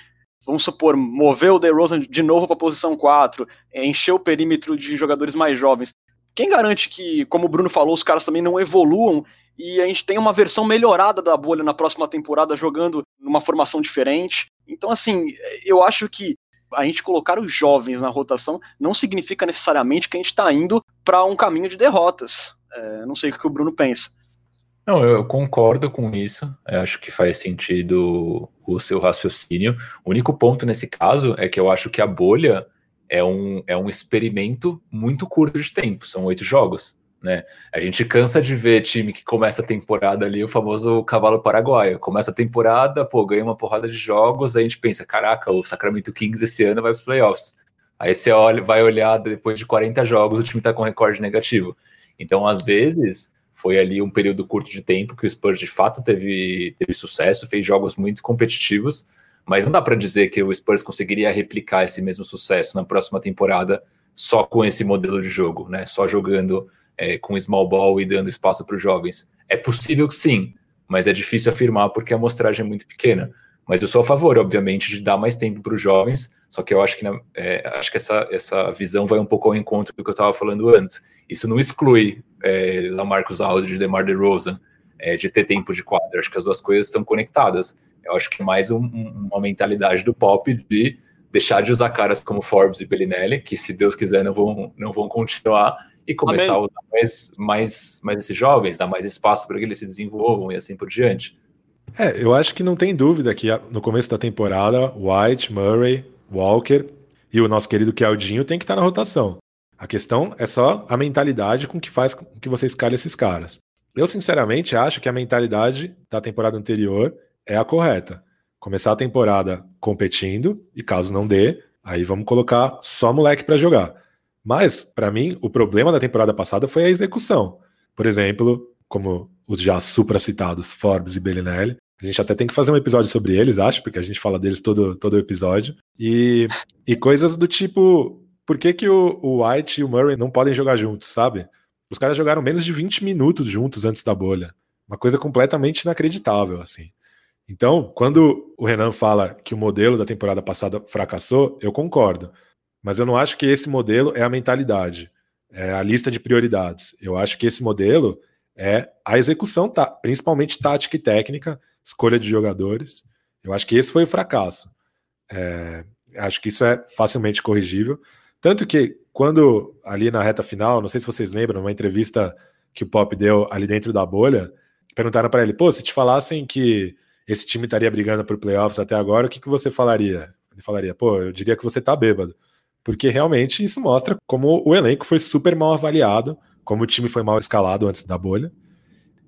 vamos supor, mover o DeRozan de novo para a posição 4, é, encher o perímetro de jogadores mais jovens. Quem garante que, como o Bruno falou, os caras também não evoluam e a gente tem uma versão melhorada da bolha na próxima temporada jogando numa formação diferente? Então, assim, eu acho que a gente colocar os jovens na rotação não significa necessariamente que a gente está indo para um caminho de derrotas. É, não sei o que o Bruno pensa. Não, eu concordo com isso. Eu acho que faz sentido o seu raciocínio. O único ponto nesse caso é que eu acho que a bolha é um, é um experimento muito curto de tempo, são oito jogos. Né? A gente cansa de ver time que começa a temporada ali, o famoso cavalo paraguaio. Começa a temporada, pô, ganha uma porrada de jogos, aí a gente pensa, caraca, o Sacramento Kings esse ano vai para os playoffs. Aí você olha, vai olhar depois de 40 jogos, o time está com recorde negativo. Então, às vezes, foi ali um período curto de tempo que o Spurs de fato teve, teve sucesso, fez jogos muito competitivos, mas não dá para dizer que o Spurs conseguiria replicar esse mesmo sucesso na próxima temporada só com esse modelo de jogo, né? Só jogando é, com small ball e dando espaço para os jovens. É possível que sim, mas é difícil afirmar porque a amostragem é muito pequena. Mas eu sou a favor, obviamente, de dar mais tempo para os jovens, só que eu acho que, é, acho que essa, essa visão vai um pouco ao encontro do que eu estava falando antes. Isso não exclui é, Lamarcus Aldridge, DeMar DeRozan, é, de ter tempo de quadra. Acho que as duas coisas estão conectadas. Eu acho que é mais um, uma mentalidade do pop de deixar de usar caras como Forbes e Bellinelli, que se Deus quiser não vão, não vão continuar, e começar Amém. a usar mais, mais, mais esses jovens, dar mais espaço para que eles se desenvolvam e assim por diante. É, eu acho que não tem dúvida que no começo da temporada, White, Murray, Walker e o nosso querido Keldinho tem que estar na rotação. A questão é só a mentalidade com que faz com que você escalhe esses caras. Eu, sinceramente, acho que a mentalidade da temporada anterior é a correta. Começar a temporada competindo, e caso não dê, aí vamos colocar só moleque para jogar. Mas, para mim, o problema da temporada passada foi a execução. Por exemplo, como os já supracitados Forbes e Bellinelli, a gente até tem que fazer um episódio sobre eles, acho, porque a gente fala deles todo, todo episódio. E, e coisas do tipo, por que, que o, o White e o Murray não podem jogar juntos, sabe? Os caras jogaram menos de 20 minutos juntos antes da bolha. Uma coisa completamente inacreditável, assim. Então, quando o Renan fala que o modelo da temporada passada fracassou, eu concordo. Mas eu não acho que esse modelo é a mentalidade, é a lista de prioridades. Eu acho que esse modelo é a execução, tá, principalmente tática e técnica, escolha de jogadores. Eu acho que esse foi o fracasso. É, acho que isso é facilmente corrigível. Tanto que, quando ali na reta final, não sei se vocês lembram, uma entrevista que o Pop deu ali dentro da bolha, perguntaram para ele: pô, se te falassem que esse time estaria brigando por playoffs até agora, o que, que você falaria? Ele falaria: pô, eu diria que você tá bêbado. Porque realmente isso mostra como o elenco foi super mal avaliado, como o time foi mal escalado antes da bolha.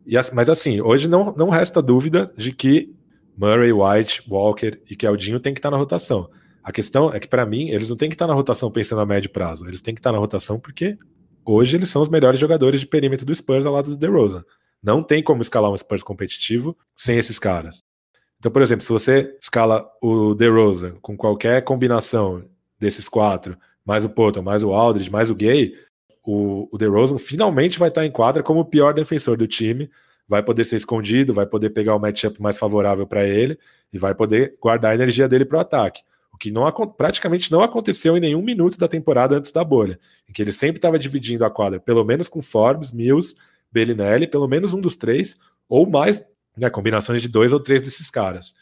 E, mas assim, hoje não, não resta dúvida de que Murray, White, Walker e Keldinho tem que estar na rotação. A questão é que, para mim, eles não têm que estar na rotação pensando a médio prazo. Eles têm que estar na rotação porque hoje eles são os melhores jogadores de perímetro do Spurs ao lado do DeRozan. Não tem como escalar um Spurs competitivo sem esses caras. Então, por exemplo, se você escala o DeRozan com qualquer combinação desses quatro, mais o Porto, mais o Aldridge, mais o Gay, o, o DeRozan finalmente vai estar em quadra como o pior defensor do time, vai poder ser escondido, vai poder pegar o matchup mais favorável para ele e vai poder guardar a energia dele para o ataque. O que não, praticamente não aconteceu em nenhum minuto da temporada antes da bolha, em que ele sempre estava dividindo a quadra, pelo menos com Forbes, Mills, Bellinelli, pelo menos um dos três, ou mais, né, combinações de dois ou três desses caras.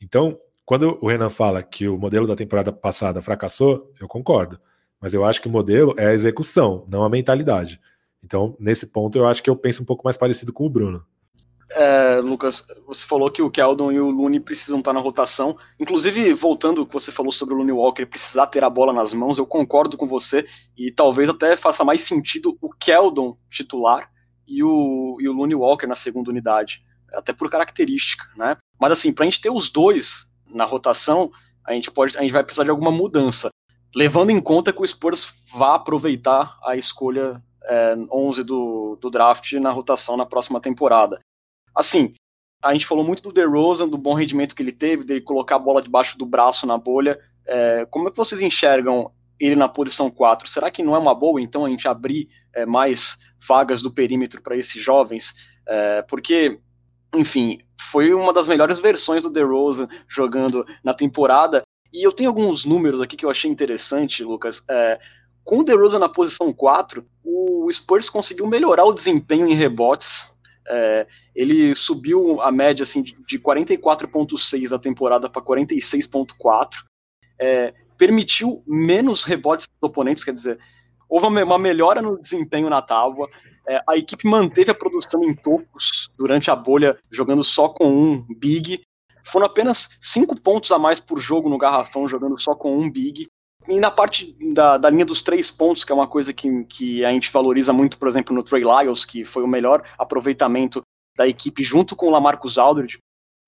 Então, quando o Renan fala que o modelo da temporada passada fracassou, eu concordo. Mas eu acho que o modelo é a execução, não a mentalidade. Então, nesse ponto, eu acho que eu penso um pouco mais parecido com o Bruno. É, Lucas, você falou que o Keldon e o Looney precisam estar na rotação. Inclusive, voltando ao que você falou sobre o Looney Walker precisar ter a bola nas mãos, eu concordo com você e talvez até faça mais sentido o Keldon titular e o, e o Looney Walker na segunda unidade, até por característica, né? Mas assim, para a gente ter os dois na rotação, a gente pode, a gente vai precisar de alguma mudança, levando em conta que o Spurs vá aproveitar a escolha é, 11 do, do draft na rotação na próxima temporada. Assim, a gente falou muito do DeRozan, do bom rendimento que ele teve, dele colocar a bola debaixo do braço na bolha. É, como é que vocês enxergam ele na posição 4? Será que não é uma boa, então, a gente abrir é, mais vagas do perímetro para esses jovens? É, porque, enfim, foi uma das melhores versões do DeRozan jogando na temporada. E eu tenho alguns números aqui que eu achei interessante, Lucas. É, com o DeRozan na posição 4, o Spurs conseguiu melhorar o desempenho em rebotes é, ele subiu a média assim, de 44,6 da temporada para 46,4. É, permitiu menos rebotes dos oponentes, quer dizer, houve uma melhora no desempenho na tábua. É, a equipe manteve a produção em tocos durante a bolha, jogando só com um big. Foram apenas cinco pontos a mais por jogo no garrafão, jogando só com um big. E na parte da, da, linha dos três pontos, que é uma coisa que, que a gente valoriza muito, por exemplo, no Trey Lyles, que foi o melhor aproveitamento da equipe junto com o Lamarcus Aldridge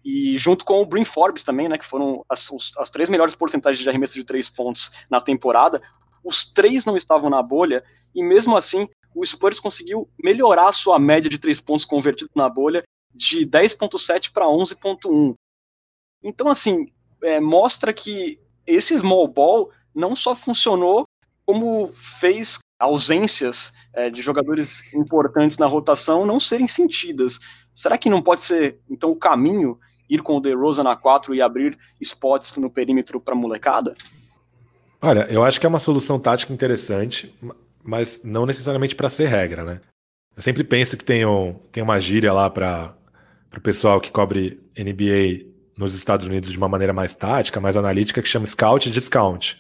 e junto com o Brin Forbes também, né, que foram as, as três melhores porcentagens de arremesso de três pontos na temporada. Os três não estavam na bolha e mesmo assim o Spurs conseguiu melhorar a sua média de três pontos convertidos na bolha de 10.7 para 11.1. Então assim é, mostra que esse small ball não só funcionou, como fez ausências é, de jogadores importantes na rotação não serem sentidas. Será que não pode ser, então, o caminho ir com o DeRozan na 4 e abrir spots no perímetro para molecada? Olha, eu acho que é uma solução tática interessante, mas não necessariamente para ser regra, né? Eu sempre penso que tem, um, tem uma gíria lá para o pessoal que cobre NBA nos Estados Unidos de uma maneira mais tática, mais analítica, que chama scout discount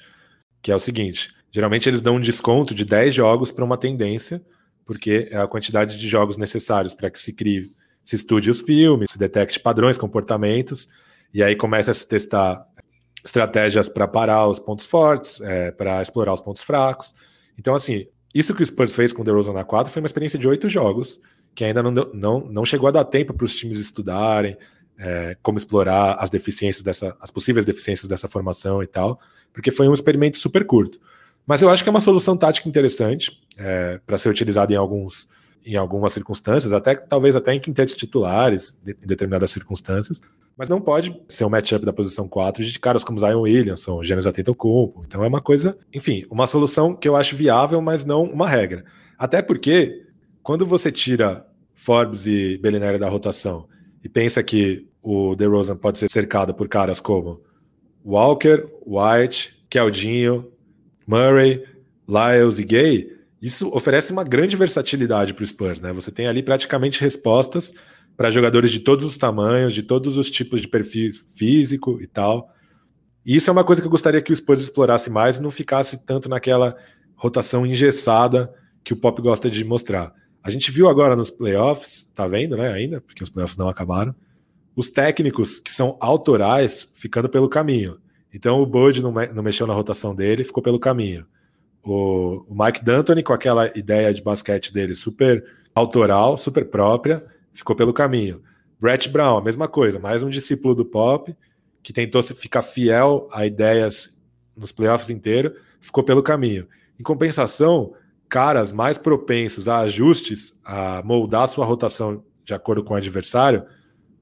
que é o seguinte: geralmente eles dão um desconto de 10 jogos para uma tendência, porque é a quantidade de jogos necessários para que se crie, se estude os filmes, se detecte padrões, comportamentos, e aí começa a se testar estratégias para parar os pontos fortes, é, para explorar os pontos fracos. Então, assim, isso que o Spurs fez com o DeRozan na 4 foi uma experiência de oito jogos, que ainda não, não, não chegou a dar tempo para os times estudarem, é, como explorar as deficiências dessa, as possíveis deficiências dessa formação e tal porque foi um experimento super curto. Mas eu acho que é uma solução tática interessante é, para ser utilizada em alguns em algumas circunstâncias, até talvez até em quintetos titulares, de, em determinadas circunstâncias, mas não pode ser um matchup da posição 4 de caras como Zion Williamson, Giannis Antetokounmpo. Então é uma coisa, enfim, uma solução que eu acho viável, mas não uma regra. Até porque quando você tira Forbes e Bellinelli da rotação e pensa que o DeRozan pode ser cercado por caras como Walker, White, Keldinho, Murray, Lyles e Gay, isso oferece uma grande versatilidade para o Spurs, né? Você tem ali praticamente respostas para jogadores de todos os tamanhos, de todos os tipos de perfil físico e tal. E isso é uma coisa que eu gostaria que o Spurs explorasse mais e não ficasse tanto naquela rotação engessada que o Pop gosta de mostrar. A gente viu agora nos playoffs, tá vendo, né, ainda, porque os playoffs não acabaram, os técnicos que são autorais ficando pelo caminho. Então o Bud não, me, não mexeu na rotação dele, ficou pelo caminho. O, o Mike D'Antoni, com aquela ideia de basquete dele super autoral, super própria, ficou pelo caminho. Brett Brown, a mesma coisa, mais um discípulo do Pop, que tentou ficar fiel a ideias nos playoffs inteiro, ficou pelo caminho. Em compensação, caras mais propensos a ajustes, a moldar sua rotação de acordo com o adversário,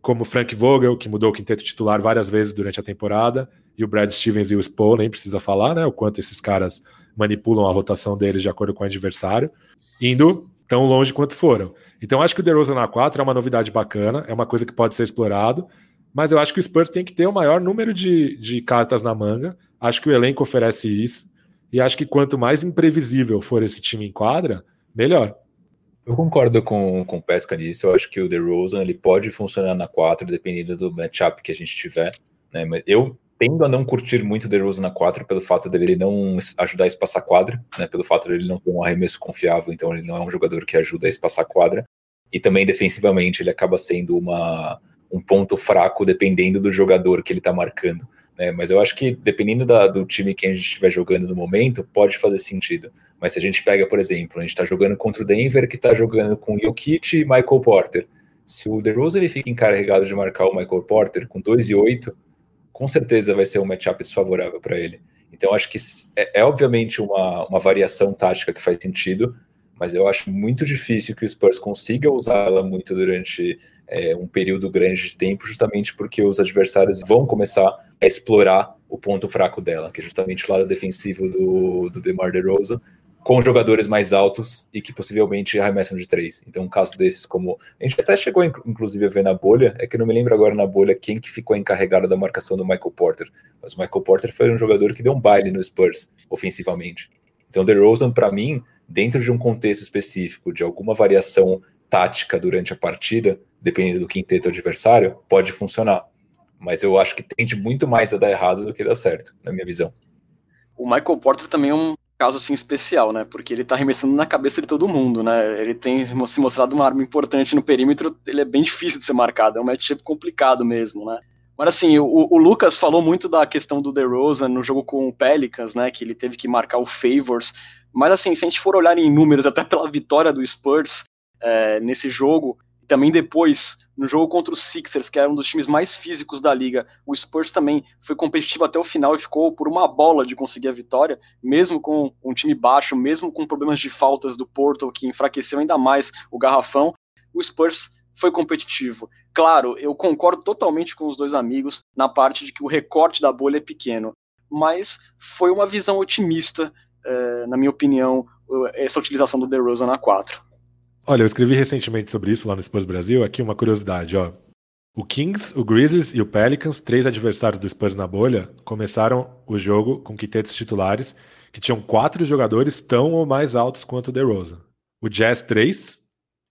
como Frank Vogel, que mudou o quinteto titular várias vezes durante a temporada, e o Brad Stevens e o Spo, nem precisa falar, né? O quanto esses caras manipulam a rotação deles de acordo com o adversário, indo tão longe quanto foram. Então acho que o DeRozan na 4 é uma novidade bacana, é uma coisa que pode ser explorado, mas eu acho que o Spurs tem que ter o maior número de, de cartas na manga. Acho que o elenco oferece isso. E acho que quanto mais imprevisível for esse time em quadra, melhor. Eu concordo com, com o Pesca nisso. Eu acho que o DeRozan ele pode funcionar na 4, dependendo do matchup que a gente tiver. Né? Mas eu tendo a não curtir muito o DeRozan na 4 pelo fato dele não ajudar a espaçar quadra, né? pelo fato dele não ter um arremesso confiável, então ele não é um jogador que ajuda a espaçar quadra. e também defensivamente ele acaba sendo uma, um ponto fraco dependendo do jogador que ele está marcando. Né? Mas eu acho que dependendo da, do time que a gente estiver jogando no momento, pode fazer sentido. Mas se a gente pega, por exemplo, a gente está jogando contra o Denver, que está jogando com Jokic e Michael Porter. Se o DeRozan ele fica encarregado de marcar o Michael Porter com 2 e 8, com certeza vai ser um matchup desfavorável para ele. Então acho que é, é, obviamente uma, uma variação tática que faz sentido, mas eu acho muito difícil que o Spurs consiga usá-la muito durante é, um período grande de tempo, justamente porque os adversários vão começar a explorar o ponto fraco dela, que é justamente o lado defensivo do, do DeMar DeRozan, com jogadores mais altos e que possivelmente arremessam de três. Então, um caso desses, como a gente até chegou, inclusive, a ver na bolha, é que não me lembro agora na bolha quem que ficou encarregado da marcação do Michael Porter. Mas o Michael Porter foi um jogador que deu um baile no Spurs, ofensivamente. Então, DeRozan, para mim, dentro de um contexto específico, de alguma variação tática durante a partida, dependendo do quinteto adversário, pode funcionar. Mas eu acho que tende muito mais a dar errado do que dar certo, na minha visão. O Michael Porter também é um caso assim especial, né? Porque ele tá arremessando na cabeça de todo mundo, né? Ele tem se mostrado uma arma importante no perímetro, ele é bem difícil de ser marcado, é um matchup complicado mesmo, né? Mas assim, o, o, Lucas falou muito da questão do DeRozan no jogo com o Pelicans, né? Que ele teve que marcar o favors. Mas assim, se a gente for olhar em números, até pela vitória do Spurs é, nesse jogo, também depois, no jogo contra os Sixers, que era um dos times mais físicos da liga, o Spurs também foi competitivo até o final e ficou por uma bola de conseguir a vitória, mesmo com um time baixo, mesmo com problemas de faltas do Porto, que enfraqueceu ainda mais o garrafão, o Spurs foi competitivo. Claro, eu concordo totalmente com os dois amigos na parte de que o recorte da bolha é pequeno, mas foi uma visão otimista, eh, na minha opinião, essa utilização do DeRozan na 4. Olha, eu escrevi recentemente sobre isso lá no Spurs Brasil. Aqui uma curiosidade, ó. O Kings, o Grizzlies e o Pelicans, três adversários do Spurs na bolha, começaram o jogo com quintetos titulares que tinham quatro jogadores tão ou mais altos quanto o DeRozan. O Jazz, três,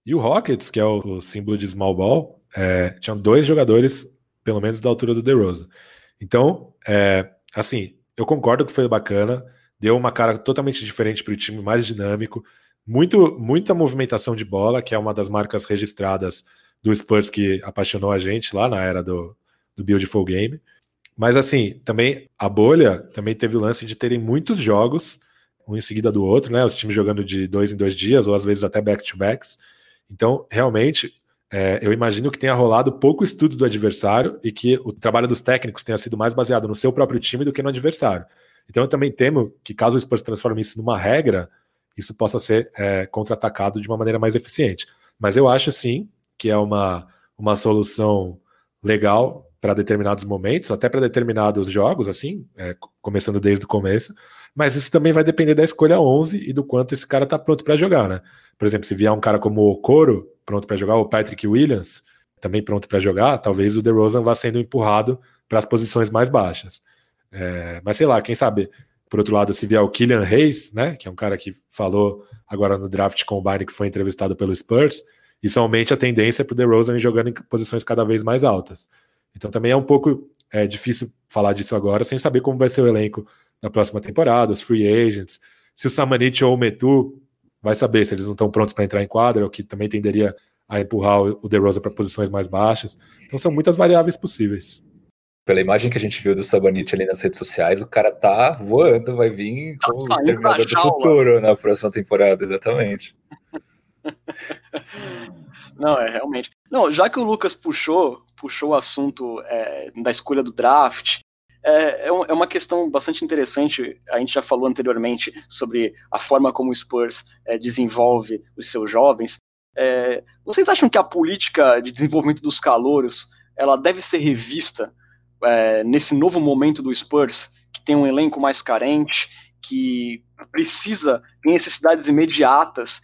e o Rockets, que é o, o símbolo de small ball, é, tinham dois jogadores, pelo menos, da altura do DeRozan. Então, é, assim, eu concordo que foi bacana, deu uma cara totalmente diferente para o time, mais dinâmico, muito, muita movimentação de bola, que é uma das marcas registradas do Spurs que apaixonou a gente lá na era do, do Beautiful Game. Mas assim, também a bolha também teve o lance de terem muitos jogos, um em seguida do outro, né? Os times jogando de dois em dois dias, ou às vezes até back-to-backs. Então, realmente, é, eu imagino que tenha rolado pouco estudo do adversário e que o trabalho dos técnicos tenha sido mais baseado no seu próprio time do que no adversário. Então, eu também temo que, caso o Spurs transforme isso numa regra, isso possa ser é, contra-atacado de uma maneira mais eficiente. Mas eu acho sim que é uma, uma solução legal para determinados momentos, até para determinados jogos, assim, é, começando desde o começo. Mas isso também vai depender da escolha 11 e do quanto esse cara está pronto para jogar, né? Por exemplo, se vier um cara como o Coro pronto para jogar, o Patrick Williams também pronto para jogar, talvez o DeRozan vá sendo empurrado para as posições mais baixas. É, mas sei lá, quem sabe por outro lado, se vier o Killian Hayes, né, que é um cara que falou agora no draft combine que foi entrevistado pelo Spurs, isso aumente a tendência para o DeRozan jogando em posições cada vez mais altas. Então também é um pouco é, difícil falar disso agora sem saber como vai ser o elenco na próxima temporada, os free agents, se o Samanit ou o Metu vai saber se eles não estão prontos para entrar em quadra, o que também tenderia a empurrar o DeRozan para posições mais baixas. Então são muitas variáveis possíveis pela imagem que a gente viu do Sabanit ali nas redes sociais, o cara tá voando, vai vir tá como o Exterminador do Futuro na próxima temporada, exatamente. Não, é realmente. Não, já que o Lucas puxou, puxou o assunto é, da escolha do draft, é, é, é, uma questão bastante interessante. A gente já falou anteriormente sobre a forma como o Spurs é, desenvolve os seus jovens. É, vocês acham que a política de desenvolvimento dos calouros ela deve ser revista é, nesse novo momento do Spurs, que tem um elenco mais carente, que precisa, tem necessidades imediatas,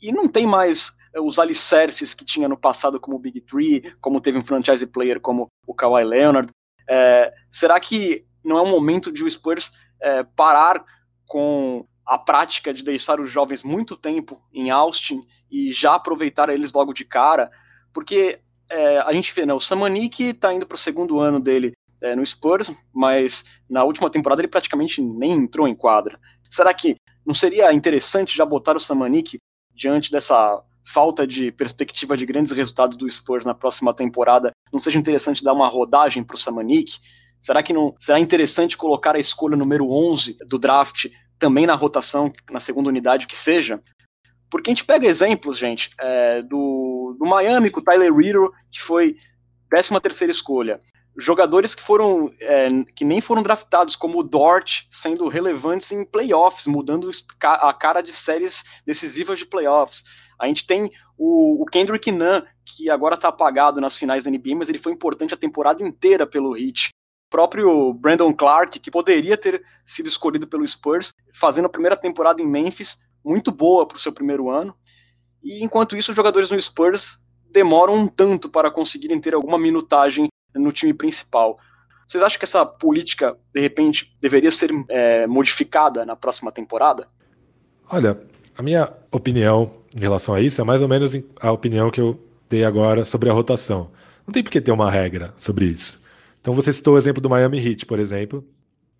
e não tem mais é, os alicerces que tinha no passado como o Big Three, como teve um franchise player como o Kawhi Leonard. É, será que não é um momento de o Spurs é, parar com a prática de deixar os jovens muito tempo em Austin e já aproveitar eles logo de cara? Porque é, a gente vê, né, o Samanik está indo para o segundo ano dele é, no Spurs, mas na última temporada ele praticamente nem entrou em quadra. Será que não seria interessante já botar o Samanik diante dessa falta de perspectiva de grandes resultados do Spurs na próxima temporada, não seja interessante dar uma rodagem para o Samanik? Será que não será interessante colocar a escolha número 11 do draft também na rotação, na segunda unidade que seja? Porque a gente pega exemplos, gente, é, do, do Miami com o Tyler Riddle, que foi 13 terceira escolha. Jogadores que foram é, que nem foram draftados, como o Dort, sendo relevantes em playoffs, mudando a cara de séries decisivas de playoffs. A gente tem o, o Kendrick Nunn, que agora está apagado nas finais da NBA, mas ele foi importante a temporada inteira pelo Heat. O próprio Brandon Clark, que poderia ter sido escolhido pelo Spurs, fazendo a primeira temporada em Memphis, muito boa para o seu primeiro ano. E enquanto isso, os jogadores no Spurs demoram um tanto para conseguirem ter alguma minutagem no time principal. Vocês acham que essa política, de repente, deveria ser é, modificada na próxima temporada? Olha, a minha opinião em relação a isso é mais ou menos a opinião que eu dei agora sobre a rotação. Não tem por que ter uma regra sobre isso. Então você citou o exemplo do Miami Heat, por exemplo.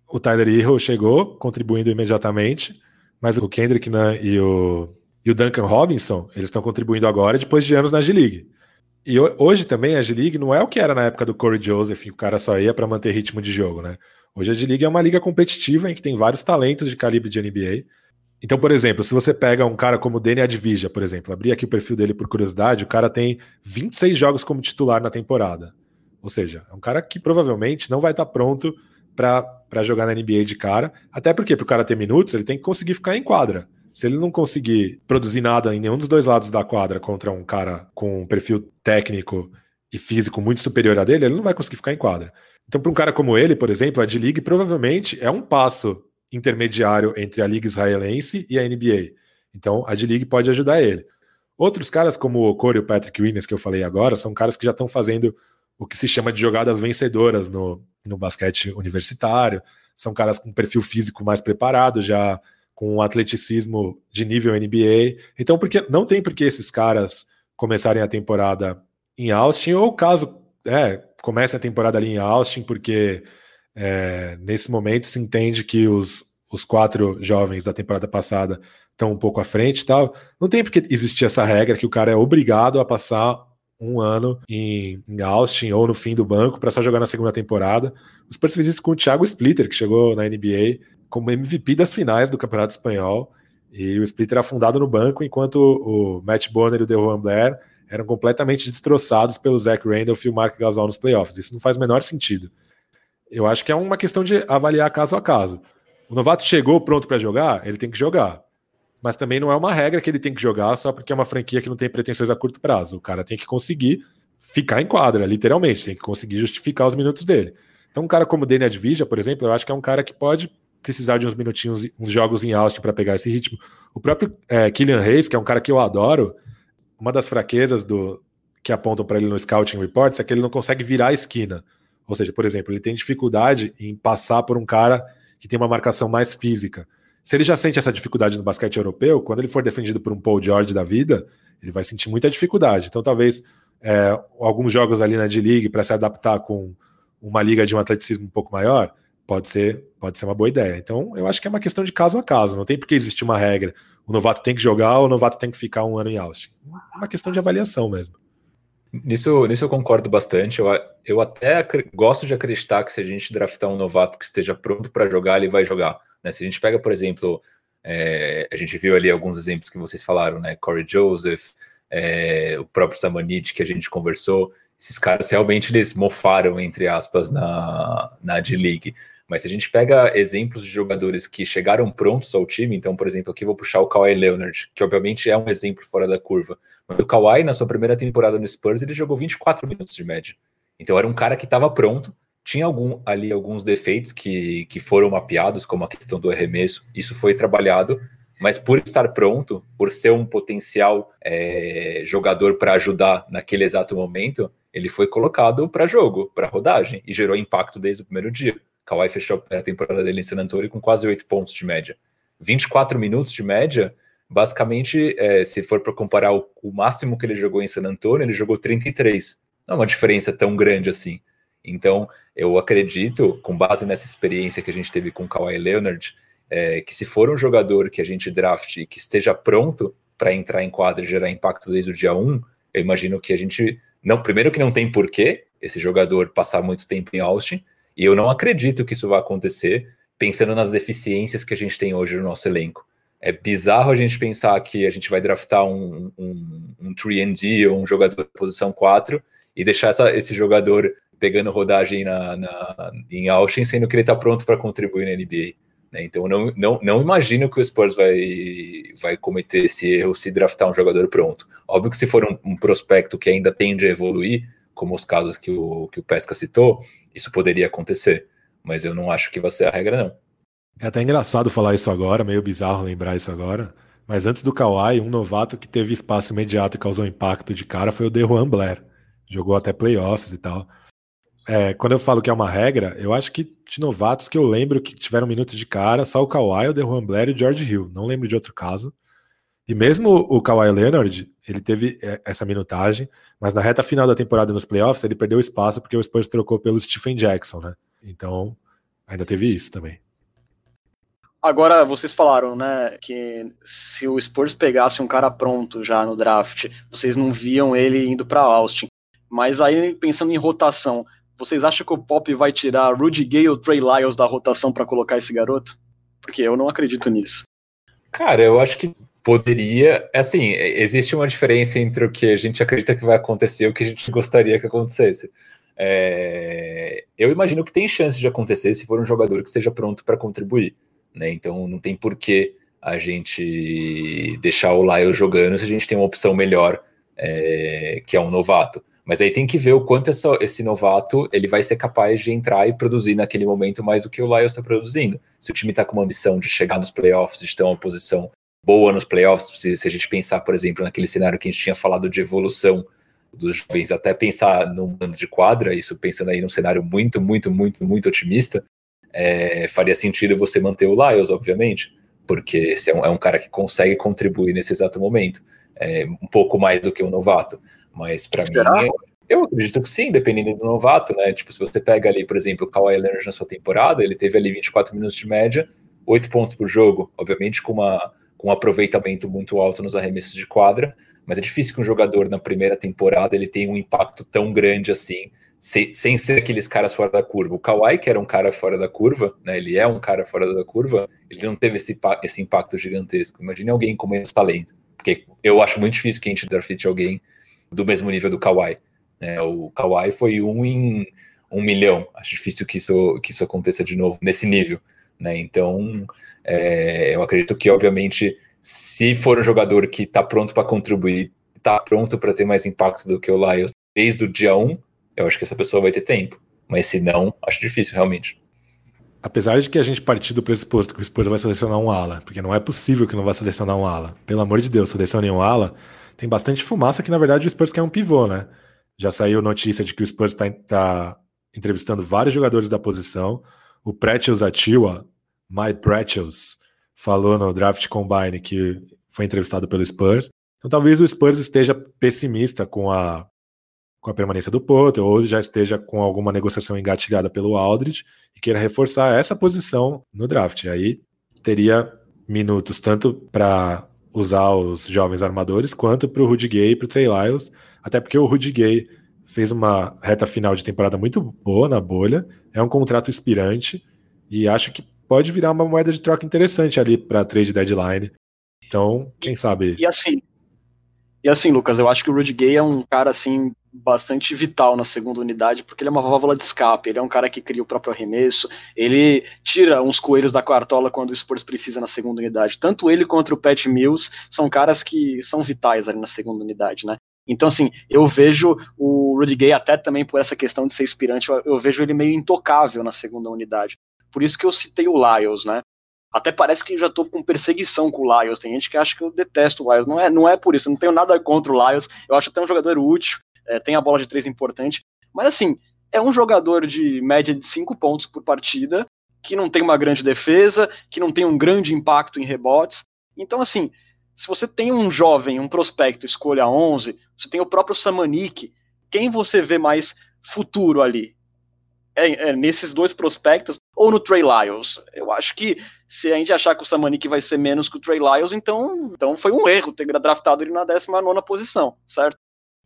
O Tyler Hero chegou, contribuindo imediatamente, mas o Kendrick Nunn e o, e o Duncan Robinson, eles estão contribuindo agora depois de anos na G-League. E hoje também a G-League não é o que era na época do Corey Joseph, que o cara só ia para manter ritmo de jogo, né? Hoje a G-League é uma liga competitiva em que tem vários talentos de calibre de NBA. Então, por exemplo, se você pega um cara como o Danny Advija, por exemplo, abri aqui o perfil dele por curiosidade, o cara tem 26 jogos como titular na temporada. Ou seja, é um cara que provavelmente não vai estar tá pronto para jogar na NBA de cara. Até porque, para o cara ter minutos, ele tem que conseguir ficar em quadra. Se ele não conseguir produzir nada em nenhum dos dois lados da quadra contra um cara com um perfil técnico e físico muito superior a dele, ele não vai conseguir ficar em quadra. Então, para um cara como ele, por exemplo, a D-League provavelmente é um passo intermediário entre a Liga Israelense e a NBA. Então, a D-League pode ajudar ele. Outros caras, como o Corey e o Patrick Williams, que eu falei agora, são caras que já estão fazendo o que se chama de jogadas vencedoras no, no basquete universitário. São caras com perfil físico mais preparado, já com um atleticismo de nível NBA. Então, porque não tem por que esses caras começarem a temporada em Austin, ou caso é, a temporada ali em Austin, porque é, nesse momento se entende que os, os quatro jovens da temporada passada estão um pouco à frente e tal. Não tem porque existir essa regra que o cara é obrigado a passar um ano em, em Austin ou no fim do banco para só jogar na segunda temporada. O Spurs fez isso com o Thiago Splitter, que chegou na NBA como MVP das finais do Campeonato Espanhol. E o Splitter afundado no banco, enquanto o Matt Bonner e o DeRozan Blair eram completamente destroçados pelo Zach Randolph e o Mark Gasol nos playoffs. Isso não faz o menor sentido. Eu acho que é uma questão de avaliar caso a caso. O novato chegou pronto para jogar, ele tem que jogar mas também não é uma regra que ele tem que jogar só porque é uma franquia que não tem pretensões a curto prazo. O cara tem que conseguir ficar em quadra, literalmente, tem que conseguir justificar os minutos dele. Então, um cara como o Danny Advija, por exemplo, eu acho que é um cara que pode precisar de uns minutinhos, uns jogos em Austin para pegar esse ritmo. O próprio é, Killian Hayes, que é um cara que eu adoro, uma das fraquezas do que apontam para ele no Scouting Reports é que ele não consegue virar a esquina. Ou seja, por exemplo, ele tem dificuldade em passar por um cara que tem uma marcação mais física. Se ele já sente essa dificuldade no basquete europeu, quando ele for defendido por um Paul George da vida, ele vai sentir muita dificuldade. Então, talvez é, alguns jogos ali na D-League para se adaptar com uma liga de um atleticismo um pouco maior, pode ser, pode ser uma boa ideia. Então, eu acho que é uma questão de caso a caso, não tem por que existir uma regra. O novato tem que jogar ou o novato tem que ficar um ano em Austin. É uma questão de avaliação mesmo. Nisso, nisso eu concordo bastante. Eu, eu até gosto de acreditar que se a gente draftar um novato que esteja pronto para jogar, ele vai jogar. Né? Se a gente pega, por exemplo, é, a gente viu ali alguns exemplos que vocês falaram, né? Corey Joseph, é, o próprio Samanit que a gente conversou, esses caras realmente eles mofaram, entre aspas, na, na D-League. Mas se a gente pega exemplos de jogadores que chegaram prontos ao time, então, por exemplo, aqui vou puxar o Kawhi Leonard, que obviamente é um exemplo fora da curva. Mas o Kawhi, na sua primeira temporada no Spurs, ele jogou 24 minutos de média. Então era um cara que estava pronto, tinha algum, ali alguns defeitos que, que foram mapeados, como a questão do arremesso, isso foi trabalhado, mas por estar pronto, por ser um potencial é, jogador para ajudar naquele exato momento, ele foi colocado para jogo, para rodagem, e gerou impacto desde o primeiro dia. Kawhi fechou a temporada dele em San Antonio com quase 8 pontos de média. 24 minutos de média, basicamente, é, se for para comparar o, o máximo que ele jogou em San Antonio, ele jogou 33. Não é uma diferença tão grande assim. Então, eu acredito, com base nessa experiência que a gente teve com o Kawhi Leonard, é, que se for um jogador que a gente draft que esteja pronto para entrar em quadra e gerar impacto desde o dia 1, eu imagino que a gente. não Primeiro que não tem porquê esse jogador passar muito tempo em Austin, e eu não acredito que isso vai acontecer, pensando nas deficiências que a gente tem hoje no nosso elenco. É bizarro a gente pensar que a gente vai draftar um, um, um 3D ou um jogador de posição 4 e deixar essa, esse jogador pegando rodagem na, na, em Austin, sendo que ele está pronto para contribuir na NBA. Né? Então, não, não, não imagino que o Spurs vai, vai cometer esse erro se draftar um jogador pronto. Óbvio que se for um, um prospecto que ainda tende a evoluir, como os casos que o, que o Pesca citou, isso poderia acontecer. Mas eu não acho que vai ser a regra, não. É até engraçado falar isso agora, meio bizarro lembrar isso agora. Mas antes do Kawhi, um novato que teve espaço imediato e causou impacto de cara foi o Dejuan Blair. Jogou até playoffs e tal. É, quando eu falo que é uma regra, eu acho que de novatos que eu lembro que tiveram minutos de cara, só o Kawhi, o Dejuan Blair e o George Hill. Não lembro de outro caso. E mesmo o Kawhi Leonard, ele teve é, essa minutagem, mas na reta final da temporada nos playoffs, ele perdeu espaço porque o Spurs trocou pelo Stephen Jackson, né? Então, ainda teve isso também. Agora, vocês falaram, né, que se o Spurs pegasse um cara pronto já no draft, vocês não viam ele indo para Austin. Mas aí, pensando em rotação, vocês acham que o Pop vai tirar Rudy Gay ou Trey Lyles da rotação para colocar esse garoto? Porque eu não acredito nisso. Cara, eu acho que poderia. Assim, existe uma diferença entre o que a gente acredita que vai acontecer e o que a gente gostaria que acontecesse. É... Eu imagino que tem chance de acontecer se for um jogador que esteja pronto para contribuir. Né? Então não tem por que a gente deixar o Lyle jogando se a gente tem uma opção melhor, é... que é um novato. Mas aí tem que ver o quanto essa, esse novato ele vai ser capaz de entrar e produzir naquele momento mais do que o Lyles está produzindo. Se o time está com uma ambição de chegar nos playoffs, de ter uma posição boa nos playoffs, se, se, a gente pensar, por exemplo, naquele cenário que a gente tinha falado de evolução dos jovens, até pensar num ano de quadra, isso pensando aí num cenário muito, muito, muito, muito otimista, é, faria sentido você manter o Lyles, obviamente, porque esse é um, é um cara que consegue contribuir nesse exato momento, é, um pouco mais do que um novato. Mas para mim, eu acredito que sim, dependendo do novato, né? Tipo, se você pega ali, por exemplo, o Kawhi Leonard na sua temporada, ele teve ali 24 minutos de média, 8 pontos por jogo, obviamente com, uma, com um aproveitamento muito alto nos arremessos de quadra, mas é difícil que um jogador na primeira temporada ele tenha um impacto tão grande assim, sem, ser aqueles caras fora da curva. O Kawhi, que era um cara fora da curva, né? Ele é um cara fora da curva, ele não teve esse, esse impacto gigantesco. Imagine alguém com menos talento. Porque eu acho muito difícil que a gente draft alguém do mesmo nível do Kawhi. Né? O Kawhi foi um em um milhão. Acho difícil que isso, que isso aconteça de novo nesse nível. Né? Então, é, eu acredito que, obviamente, se for um jogador que está pronto para contribuir, está pronto para ter mais impacto do que o Lyles desde o dia 1, eu acho que essa pessoa vai ter tempo. Mas se não, acho difícil, realmente. Apesar de que a gente partir do pressuposto que o Spurs vai selecionar um ala, porque não é possível que não vá selecionar um ala. Pelo amor de Deus, selecione um ala, tem bastante fumaça que, na verdade, o Spurs quer um pivô, né? Já saiu notícia de que o Spurs está tá entrevistando vários jogadores da posição. O Pretels Atiwa, My Pretels, falou no Draft Combine que foi entrevistado pelo Spurs. Então talvez o Spurs esteja pessimista com a, com a permanência do Potter, ou já esteja com alguma negociação engatilhada pelo Aldridge e queira reforçar essa posição no draft. Aí teria minutos tanto para usar os jovens armadores, quanto para o Rudy Gay e para o Trey Lyles, até porque o Rudy Gay fez uma reta final de temporada muito boa na bolha, é um contrato inspirante e acho que pode virar uma moeda de troca interessante ali para trade deadline. Então, quem sabe. E assim, e assim, Lucas, eu acho que o Rudy Gay é um cara assim bastante vital na segunda unidade, porque ele é uma válvula de escape, ele é um cara que cria o próprio arremesso, ele tira uns coelhos da cartola quando o Spurs precisa na segunda unidade. Tanto ele quanto o Pat Mills são caras que são vitais ali na segunda unidade, né? Então, assim, eu vejo o Rudy Gay, até também por essa questão de ser inspirante, eu, eu vejo ele meio intocável na segunda unidade. Por isso que eu citei o Lyles, né? Até parece que já tô com perseguição com o Lyles. Tem gente que acha que eu detesto o Lyles. Não é, não é por isso, não tenho nada contra o Lyles. Eu acho até um jogador útil é, tem a bola de três importante, mas assim, é um jogador de média de cinco pontos por partida, que não tem uma grande defesa, que não tem um grande impacto em rebotes. Então, assim, se você tem um jovem, um prospecto, escolha 11, você tem o próprio Samanik, quem você vê mais futuro ali? É, é, nesses dois prospectos ou no Trey Lyles. Eu acho que se a gente achar que o Samanik vai ser menos que o Trey Lyles, então, então foi um erro ter draftado ele na 19 posição, certo?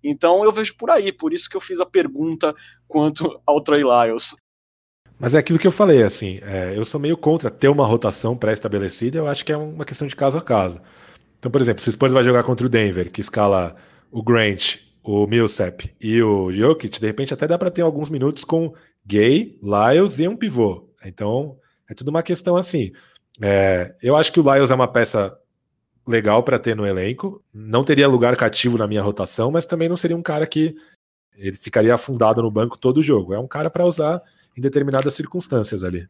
Então eu vejo por aí, por isso que eu fiz a pergunta quanto ao Trey Lyles. Mas é aquilo que eu falei, assim, é, eu sou meio contra ter uma rotação pré-estabelecida, eu acho que é uma questão de caso a caso. Então, por exemplo, se o Spurs vai jogar contra o Denver, que escala o Grant, o Millsap e o Jokic, de repente até dá para ter alguns minutos com Gay, Lyles e um pivô. Então, é tudo uma questão assim. É, eu acho que o Lyles é uma peça legal para ter no elenco. Não teria lugar cativo na minha rotação, mas também não seria um cara que ele ficaria afundado no banco todo o jogo. É um cara para usar em determinadas circunstâncias ali.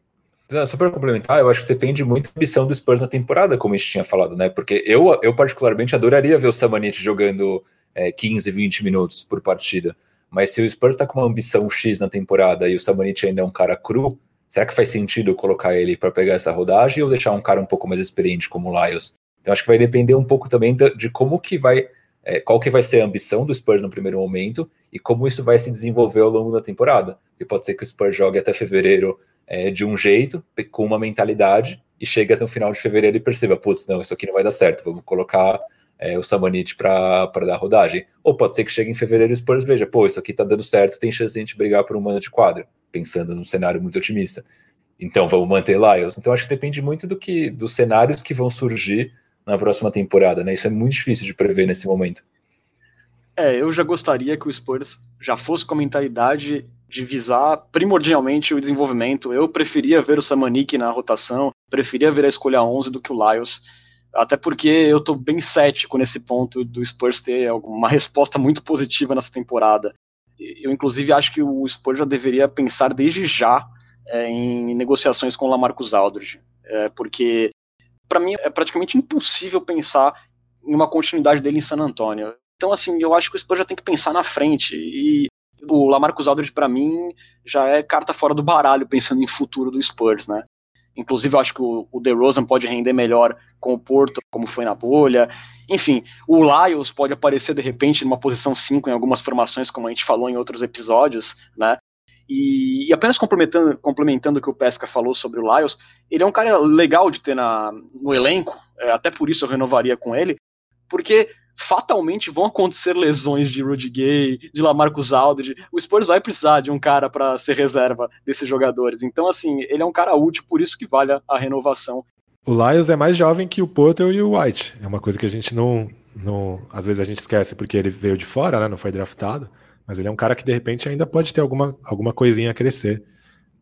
Só para complementar, eu acho que depende muito da ambição do Spurs na temporada, como a gente tinha falado, né? Porque eu, eu particularmente adoraria ver o Samanit jogando é, 15, 20 minutos por partida. Mas se o Spurs está com uma ambição X na temporada e o Samanit ainda é um cara cru, será que faz sentido colocar ele para pegar essa rodagem ou deixar um cara um pouco mais experiente como o Lyles? Então acho que vai depender um pouco também de, como que vai, é, qual que vai ser a ambição do Spurs no primeiro momento e como isso vai se desenvolver ao longo da temporada. E pode ser que o Spurs jogue até fevereiro é, de um jeito, com uma mentalidade, e chega até o final de fevereiro e perceba, putz, não, isso aqui não vai dar certo, vamos colocar é, o Samanit para dar rodagem. Ou pode ser que chegue em fevereiro e o Spurs veja, pô, isso aqui tá dando certo, tem chance de a gente brigar por um mano de quadra, pensando num cenário muito otimista. Então vamos manter Lyles. Então acho que depende muito do que dos cenários que vão surgir na próxima temporada, né? Isso é muito difícil de prever nesse momento. É, eu já gostaria que o Spurs já fosse com a mentalidade de visar primordialmente o desenvolvimento. Eu preferia ver o Samanik na rotação, preferia ver a escolha 11 do que o Lyles, até porque eu estou bem cético nesse ponto do Spurs ter uma resposta muito positiva nessa temporada. Eu, inclusive, acho que o Spurs já deveria pensar desde já é, em negociações com o Lamarcus Aldridge, é, porque para mim é praticamente impossível pensar em uma continuidade dele em San Antonio. Então, assim, eu acho que o Spurs já tem que pensar na frente. E o Lamarcus Aldridge, para mim, já é carta fora do baralho pensando em futuro do Spurs, né? Inclusive, eu acho que o, DeRozan pode render melhor com o Porto, como foi na bolha. Enfim, o Lyles pode aparecer de repente numa posição 5 em algumas formações, como a gente falou em outros episódios, né? E, e, apenas complementando, complementando o que o Pesca falou sobre o Lyles, ele é um cara legal de ter na, no elenco, é, até por isso eu renovaria com ele, porque fatalmente vão acontecer lesões de Rudy Gay, de Lamarcus Aldridge. O Spurs vai precisar de um cara para ser reserva desses jogadores. Então, assim, ele é um cara útil, por isso que vale a renovação. O Lyles é mais jovem que o Porter e o White. É uma coisa que a gente não, não. Às vezes a gente esquece porque ele veio de fora, né? Não foi draftado. Mas ele é um cara que de repente ainda pode ter alguma, alguma coisinha a crescer.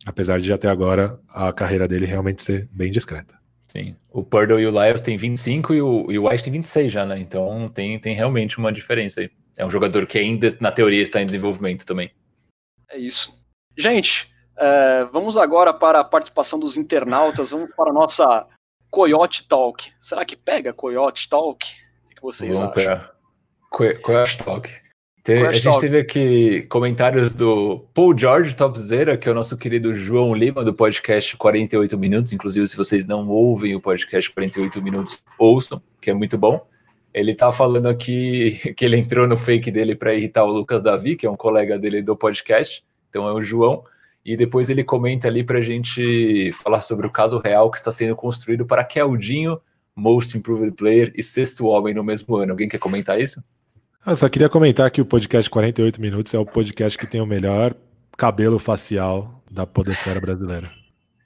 Apesar de até agora a carreira dele realmente ser bem discreta. Sim. O Purdle e o Lyles têm 25 e o, e o White tem 26 já, né? Então tem, tem realmente uma diferença aí. É um jogador que ainda, na teoria, está em desenvolvimento também. É isso. Gente, é, vamos agora para a participação dos internautas. Vamos para a nossa Coyote Talk. Será que pega Coyote Talk? O que vocês vamos acham? Pegar. Coyote Talk. A gente teve aqui comentários do Paul George Topzera, que é o nosso querido João Lima, do podcast 48 Minutos. Inclusive, se vocês não ouvem o podcast 48 Minutos, ouçam, que é muito bom. Ele tá falando aqui que ele entrou no fake dele para irritar o Lucas Davi, que é um colega dele do podcast. Então é o João. E depois ele comenta ali para a gente falar sobre o caso real que está sendo construído para Keldinho, Most Improved Player e Sexto Homem no mesmo ano. Alguém quer comentar isso? Eu só queria comentar que o podcast 48 Minutos é o podcast que tem o melhor cabelo facial da podosfera brasileira.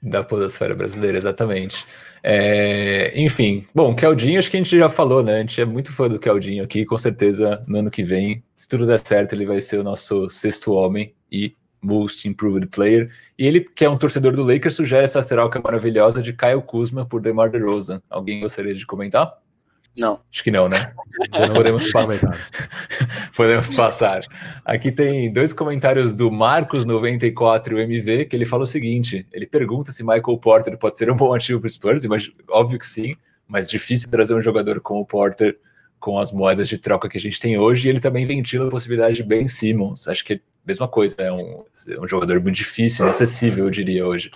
Da podosfera brasileira, exatamente. É, enfim, bom, Keldinho acho que a gente já falou, né? A gente é muito fã do Keldinho aqui, com certeza no ano que vem, se tudo der certo, ele vai ser o nosso sexto homem e Most Improved Player. E ele, que é um torcedor do Lakers, sugere essa troca maravilhosa de Kyle Kuzma por DeMar DeRozan. Alguém gostaria de comentar? Não. Acho que não, né? Não podemos passar. podemos passar. Aqui tem dois comentários do Marcos94MV, que ele fala o seguinte: ele pergunta se Michael Porter pode ser um bom ativo para o Spurs, mas óbvio que sim, mas difícil trazer um jogador como o Porter com as moedas de troca que a gente tem hoje, e ele também ventila a possibilidade de Ben Simmons. Acho que é a mesma coisa, é um, é um jogador muito difícil, inacessível, eu diria hoje.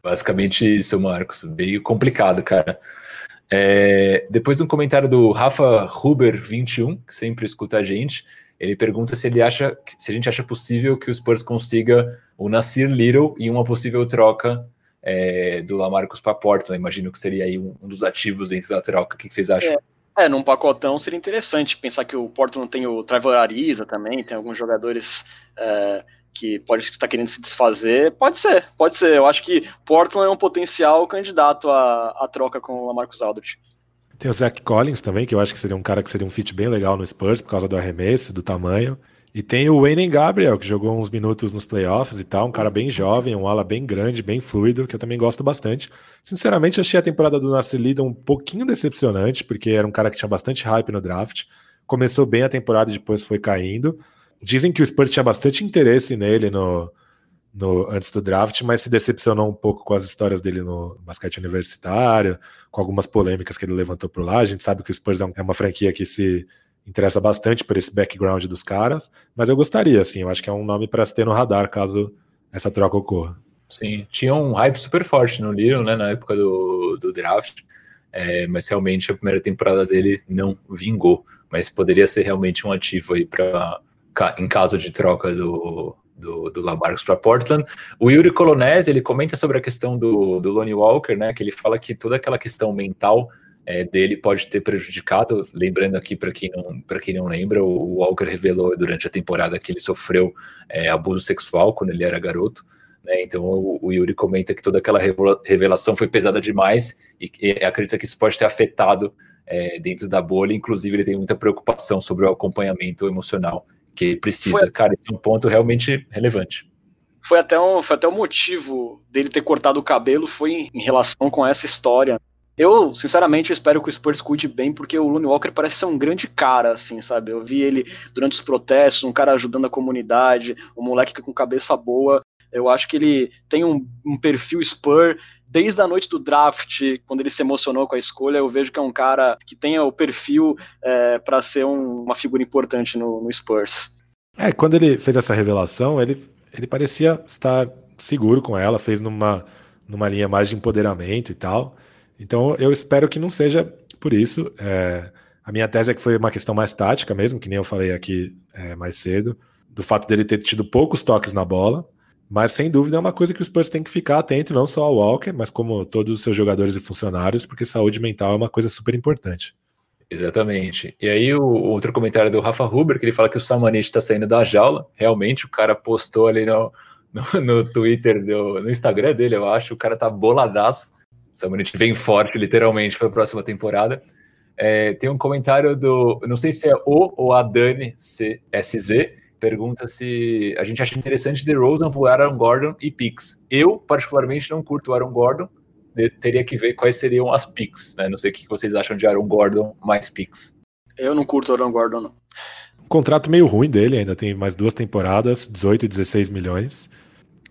Basicamente isso, Marcos. Meio complicado, cara. É, depois de um comentário do Rafa Huber21, que sempre escuta a gente, Ele pergunta se ele acha, se a gente acha possível que o Spurs consiga o Nasir Little e uma possível troca é, do Lamarcus para Portland. Imagino que seria aí um, um, dos ativos dentro da troca. O que, que vocês acham? É, é, num pacotão seria interessante pensar que o Portland tem o Trevor Ariza também, tem alguns jogadores é, que pode estar querendo se desfazer. Pode ser, pode ser. Eu acho que Portland é um potencial candidato à, à troca com o Lamarcus Aldridge. Tem o Zach Collins também, que eu acho que seria um cara que seria um fit bem legal no Spurs por causa do arremesso, do tamanho. E tem o Wayne Gabriel, que jogou uns minutos nos playoffs e tal, um cara bem jovem, um ala bem grande, bem fluido, que eu também gosto bastante. Sinceramente, achei a temporada do Nasser Lida um pouquinho decepcionante, porque era um cara que tinha bastante hype no draft. Começou bem a temporada e depois foi caindo. Dizem que o Spurs tinha bastante interesse nele no, no, antes do draft, mas se decepcionou um pouco com as histórias dele no basquete universitário, com algumas polêmicas que ele levantou por lá. A gente sabe que o Spurs é, é uma franquia que se interessa bastante por esse background dos caras, mas eu gostaria, assim, eu acho que é um nome para se ter no radar caso essa troca ocorra. Sim, tinha um hype super forte no Little, né, na época do, do draft, é, mas realmente a primeira temporada dele não vingou, mas poderia ser realmente um ativo aí para em caso de troca do, do, do Lamarcus para Portland. O Yuri Colonese, ele comenta sobre a questão do, do Lonnie Walker, né, que ele fala que toda aquela questão mental é, dele pode ter prejudicado. Lembrando aqui, para quem, não, quem não lembra, o Walker revelou durante a temporada que ele sofreu é, abuso sexual quando ele era garoto. Né? Então o, o, Yuri comenta que toda aquela revelação foi pesada demais e, e acredita que isso pode ter afetado é, dentro da bolha. Inclusive, ele tem muita preocupação sobre o acompanhamento emocional que precisa. Foi... Cara, esse é um ponto realmente relevante foi até um, foi até o um motivo dele ter cortado o cabelo foi em relação com essa história eu, sinceramente, espero que o Spurs cuide bem, porque o Looney Walker parece ser um grande cara, assim, sabe? Eu vi ele durante os protestos, um cara ajudando a comunidade, um moleque com cabeça boa. Eu acho que ele tem um, um perfil Spur. Desde a noite do draft, quando ele se emocionou com a escolha, eu vejo que é um cara que tem o perfil é, para ser um, uma figura importante no, no Spurs. É, quando ele fez essa revelação, ele, ele parecia estar seguro com ela, fez numa, numa linha mais de empoderamento e tal. Então eu espero que não seja por isso. É, a minha tese é que foi uma questão mais tática mesmo, que nem eu falei aqui é, mais cedo, do fato dele ter tido poucos toques na bola. Mas sem dúvida é uma coisa que os Spurs têm que ficar atento, não só ao Walker, mas como todos os seus jogadores e funcionários, porque saúde mental é uma coisa super importante. Exatamente. E aí o, o outro comentário do Rafa Huber, que ele fala que o Samanit está saindo da jaula. Realmente, o cara postou ali no, no, no Twitter, do, no Instagram dele, eu acho, o cara tá boladaço Samanit vem forte, literalmente, para a próxima temporada. É, tem um comentário do, não sei se é o ou a Dani CSZ, pergunta se a gente acha interessante The Rosen por Aaron Gordon e Pix. Eu, particularmente, não curto o Aaron Gordon, teria que ver quais seriam as Pix, né? Não sei o que vocês acham de Aaron Gordon mais Pix. Eu não curto o Aaron Gordon, não. contrato meio ruim dele, ainda tem mais duas temporadas, 18 e 16 milhões.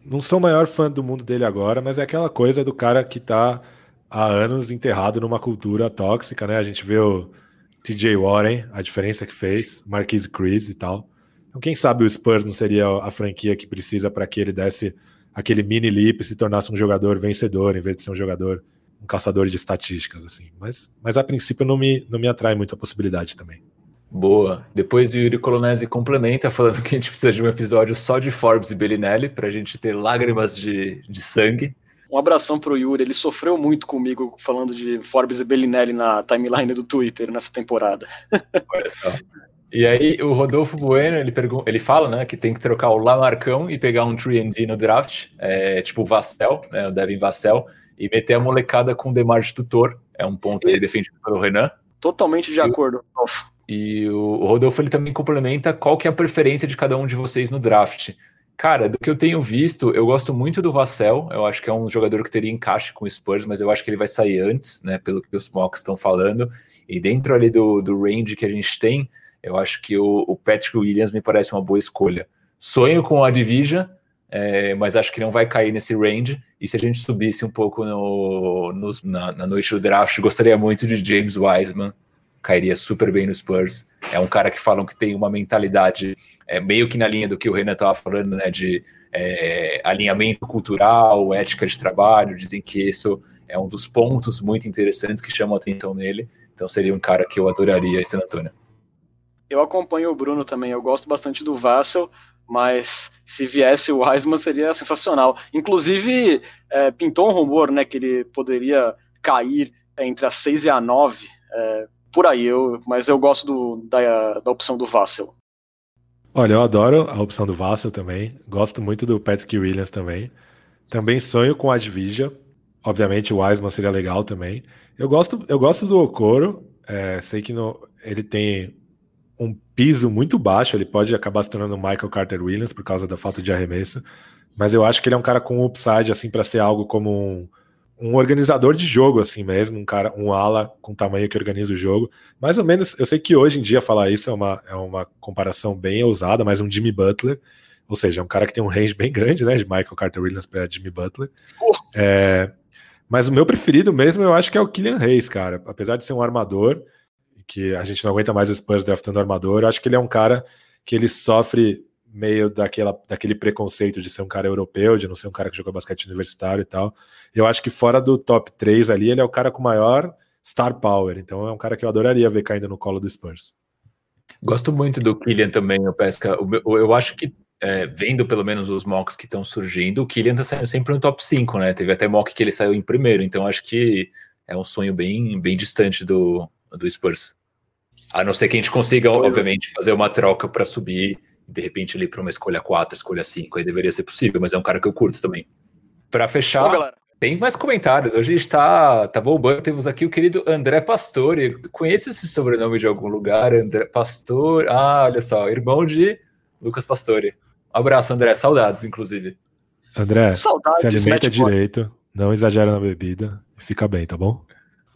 Não sou o maior fã do mundo dele agora, mas é aquela coisa do cara que tá há anos enterrado numa cultura tóxica, né? A gente vê o TJ Warren, a diferença que fez, Marquise Chris e tal. Então, quem sabe o Spurs não seria a franquia que precisa para que ele desse aquele mini leap e se tornasse um jogador vencedor, em vez de ser um jogador, um caçador de estatísticas, assim. Mas, mas a princípio não me, não me atrai muito a possibilidade também. Boa. Depois o Yuri Colonese complementa falando que a gente precisa de um episódio só de Forbes e Bellinelli para a gente ter lágrimas de, de sangue. Um abração pro Yuri, ele sofreu muito comigo falando de Forbes e Bellinelli na timeline do Twitter nessa temporada. Olha só. E aí o Rodolfo Bueno, ele, pergunta, ele fala, né, que tem que trocar o Lamarcão e pegar um 3D no draft, é, tipo o Vassell, né, o Devin Vassell, e meter a molecada com o Demar de tutor, é um ponto aí defendido pelo Renan. Totalmente de acordo, Rodolfo. E o Rodolfo ele também complementa qual que é a preferência de cada um de vocês no draft. Cara, do que eu tenho visto, eu gosto muito do Vassell. Eu acho que é um jogador que teria encaixe com o Spurs, mas eu acho que ele vai sair antes, né? Pelo que os mocks estão falando. E dentro ali do, do range que a gente tem, eu acho que o, o Patrick Williams me parece uma boa escolha. Sonho com a Division, é, mas acho que não vai cair nesse range. E se a gente subisse um pouco no, no na, na, noite do draft, gostaria muito de James Wiseman. Cairia super bem no Spurs. É um cara que falam que tem uma mentalidade é, meio que na linha do que o Renan estava falando, né, de é, alinhamento cultural, ética de trabalho, dizem que isso é um dos pontos muito interessantes que chamam a atenção nele. Então seria um cara que eu adoraria San Antônio. Eu acompanho o Bruno também, eu gosto bastante do Vassell, mas se viesse o Wiseman seria sensacional. Inclusive, é, pintou um rumor né, que ele poderia cair entre a 6 e a 9, é, por aí, eu, mas eu gosto do, da, da opção do Vassell. Olha, eu adoro a opção do Vassell também, gosto muito do Patrick Williams também. Também sonho com a Advigia, obviamente o Wiseman seria legal também. Eu gosto, eu gosto do Okoro, é, sei que no, ele tem um piso muito baixo, ele pode acabar se tornando Michael Carter Williams por causa da falta de arremesso, mas eu acho que ele é um cara com upside assim para ser algo como um, um organizador de jogo assim mesmo, um cara, um ala com tamanho que organiza o jogo. Mais ou menos, eu sei que hoje em dia falar isso é uma, é uma comparação bem ousada, mas um Jimmy Butler, ou seja, um cara que tem um range bem grande, né, de Michael Carter Williams para Jimmy Butler. É, mas o meu preferido mesmo eu acho que é o Killian Hayes, cara. Apesar de ser um armador, que a gente não aguenta mais o Spurs draftando armador. Eu acho que ele é um cara que ele sofre meio daquela, daquele preconceito de ser um cara europeu, de não ser um cara que jogou basquete universitário e tal. Eu acho que fora do top 3 ali, ele é o cara com maior star power. Então é um cara que eu adoraria ver caindo no colo do Spurs. Gosto muito do Kylian também, o Pesca. Eu acho que, é, vendo pelo menos os mocks que estão surgindo, o Kylian tá saindo sempre no top 5, né? Teve até mock que ele saiu em primeiro, então acho que é um sonho bem, bem distante do, do Spurs. A não ser que a gente consiga, obviamente, fazer uma troca para subir, de repente ali para uma escolha 4, escolha 5, aí deveria ser possível, mas é um cara que eu curto também. Para fechar, Bom, tem mais comentários. Hoje a gente tá, tá bombando. Temos aqui o querido André Pastore. Conhece esse sobrenome de algum lugar? André Pastor. Ah, olha só, irmão de Lucas Pastore. Um abraço, André. Saudades, inclusive. André, Saudades, se alimenta direito, não exagera na bebida e fica bem, tá bom?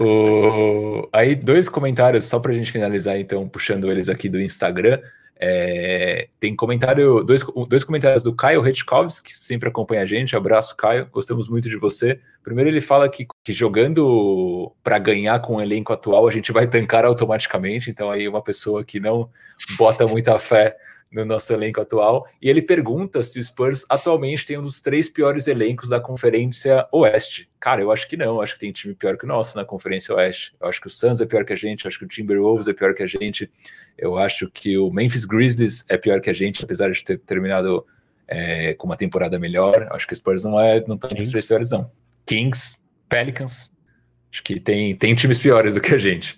O... Aí, dois comentários, só para a gente finalizar, então, puxando eles aqui do Instagram. É... Tem comentário, dois, dois comentários do Caio Retkovski, que sempre acompanha a gente. Abraço, Caio, gostamos muito de você. Primeiro, ele fala que, que jogando para ganhar com o elenco atual, a gente vai tancar automaticamente. Então, aí, uma pessoa que não bota muita fé no nosso elenco atual. E ele pergunta se o Spurs atualmente tem um dos três piores elencos da Conferência Oeste. Cara, eu acho que não. Acho que tem time pior que o nosso na Conferência Oeste. Eu acho que o Suns é pior que a gente. Acho que o Timberwolves é pior que a gente. Eu acho que o Memphis Grizzlies é pior que a gente, apesar de ter terminado é, com uma temporada melhor. Acho que o Spurs não é não tá entre os três piores, não. Kings, Pelicans. Acho que tem, tem times piores do que a gente.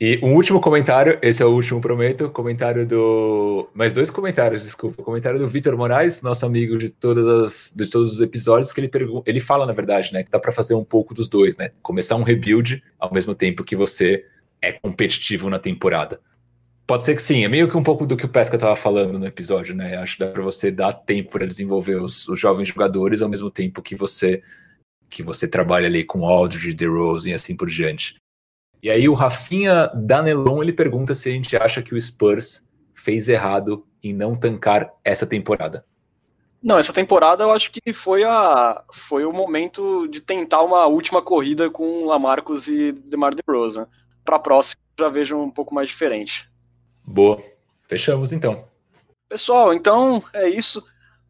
E um último comentário, esse é o último, prometo. Comentário do. Mais dois comentários, desculpa. Comentário do Vitor Moraes, nosso amigo de, todas as, de todos os episódios, que ele pergunta. Ele fala, na verdade, né? Que dá para fazer um pouco dos dois, né? Começar um rebuild ao mesmo tempo que você é competitivo na temporada. Pode ser que sim, é meio que um pouco do que o Pesca estava falando no episódio, né? Acho que dá para você dar tempo para desenvolver os, os, jovens jogadores ao mesmo tempo que você que você trabalha ali com Aldridge, DeRozan e assim por diante. E aí o Rafinha Danelon ele pergunta se a gente acha que o Spurs fez errado em não tancar essa temporada. Não, essa temporada eu acho que foi a foi o momento de tentar uma última corrida com Lamarcus e DeMar DeRozan. Para a próxima já vejo um pouco mais diferente. Boa. Fechamos então. Pessoal, então é isso.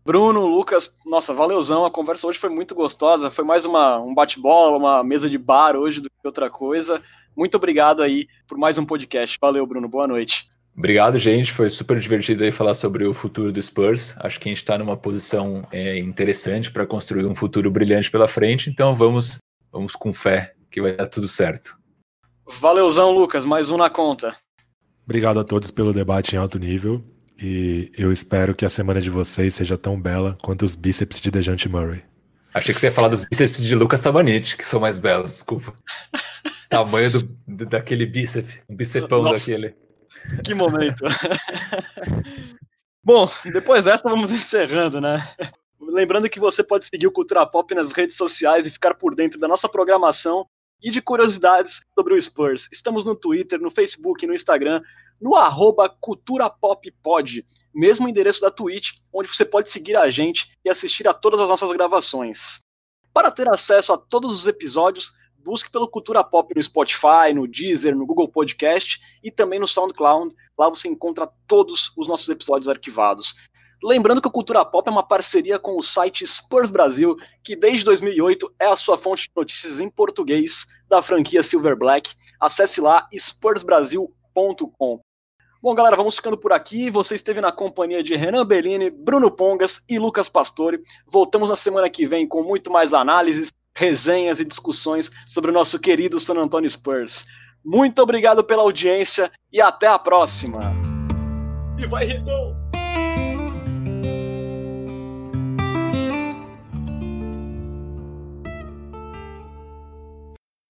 Bruno, Lucas, nossa, valeuzão. A conversa hoje foi muito gostosa. Foi mais uma, um bate-bola, uma mesa de bar hoje do que outra coisa. Muito obrigado aí por mais um podcast. Valeu, Bruno. Boa noite. Obrigado, gente. Foi super divertido aí falar sobre o futuro do Spurs. Acho que a gente está numa posição é, interessante para construir um futuro brilhante pela frente. Então vamos, vamos com fé que vai dar tudo certo. Valeuzão, Lucas. Mais um na conta. Obrigado a todos pelo debate em alto nível. E eu espero que a semana de vocês seja tão bela quanto os bíceps de Dejante Murray. Achei que você ia falar dos bíceps de Lucas Sabanete, que são mais belos, desculpa. Tamanho do, daquele bíceps, um bicepão Nossa, daquele. Que momento. Bom, depois dessa vamos encerrando, né? Lembrando que você pode seguir o Cultura Pop nas redes sociais e ficar por dentro da nossa programação e de curiosidades sobre o Spurs. Estamos no Twitter, no Facebook, no Instagram, no arroba culturapoppod, mesmo endereço da Twitch, onde você pode seguir a gente e assistir a todas as nossas gravações. Para ter acesso a todos os episódios, busque pelo Cultura Pop no Spotify, no Deezer, no Google Podcast e também no SoundCloud. Lá você encontra todos os nossos episódios arquivados. Lembrando que o Cultura Pop é uma parceria com o site Spurs Brasil, que desde 2008 é a sua fonte de notícias em português da franquia Silver Black. Acesse lá spursbrasil.com. Bom, galera, vamos ficando por aqui. Você esteve na companhia de Renan Bellini, Bruno Pongas e Lucas Pastore. Voltamos na semana que vem com muito mais análises, resenhas e discussões sobre o nosso querido San Antonio Spurs. Muito obrigado pela audiência e até a próxima. E vai!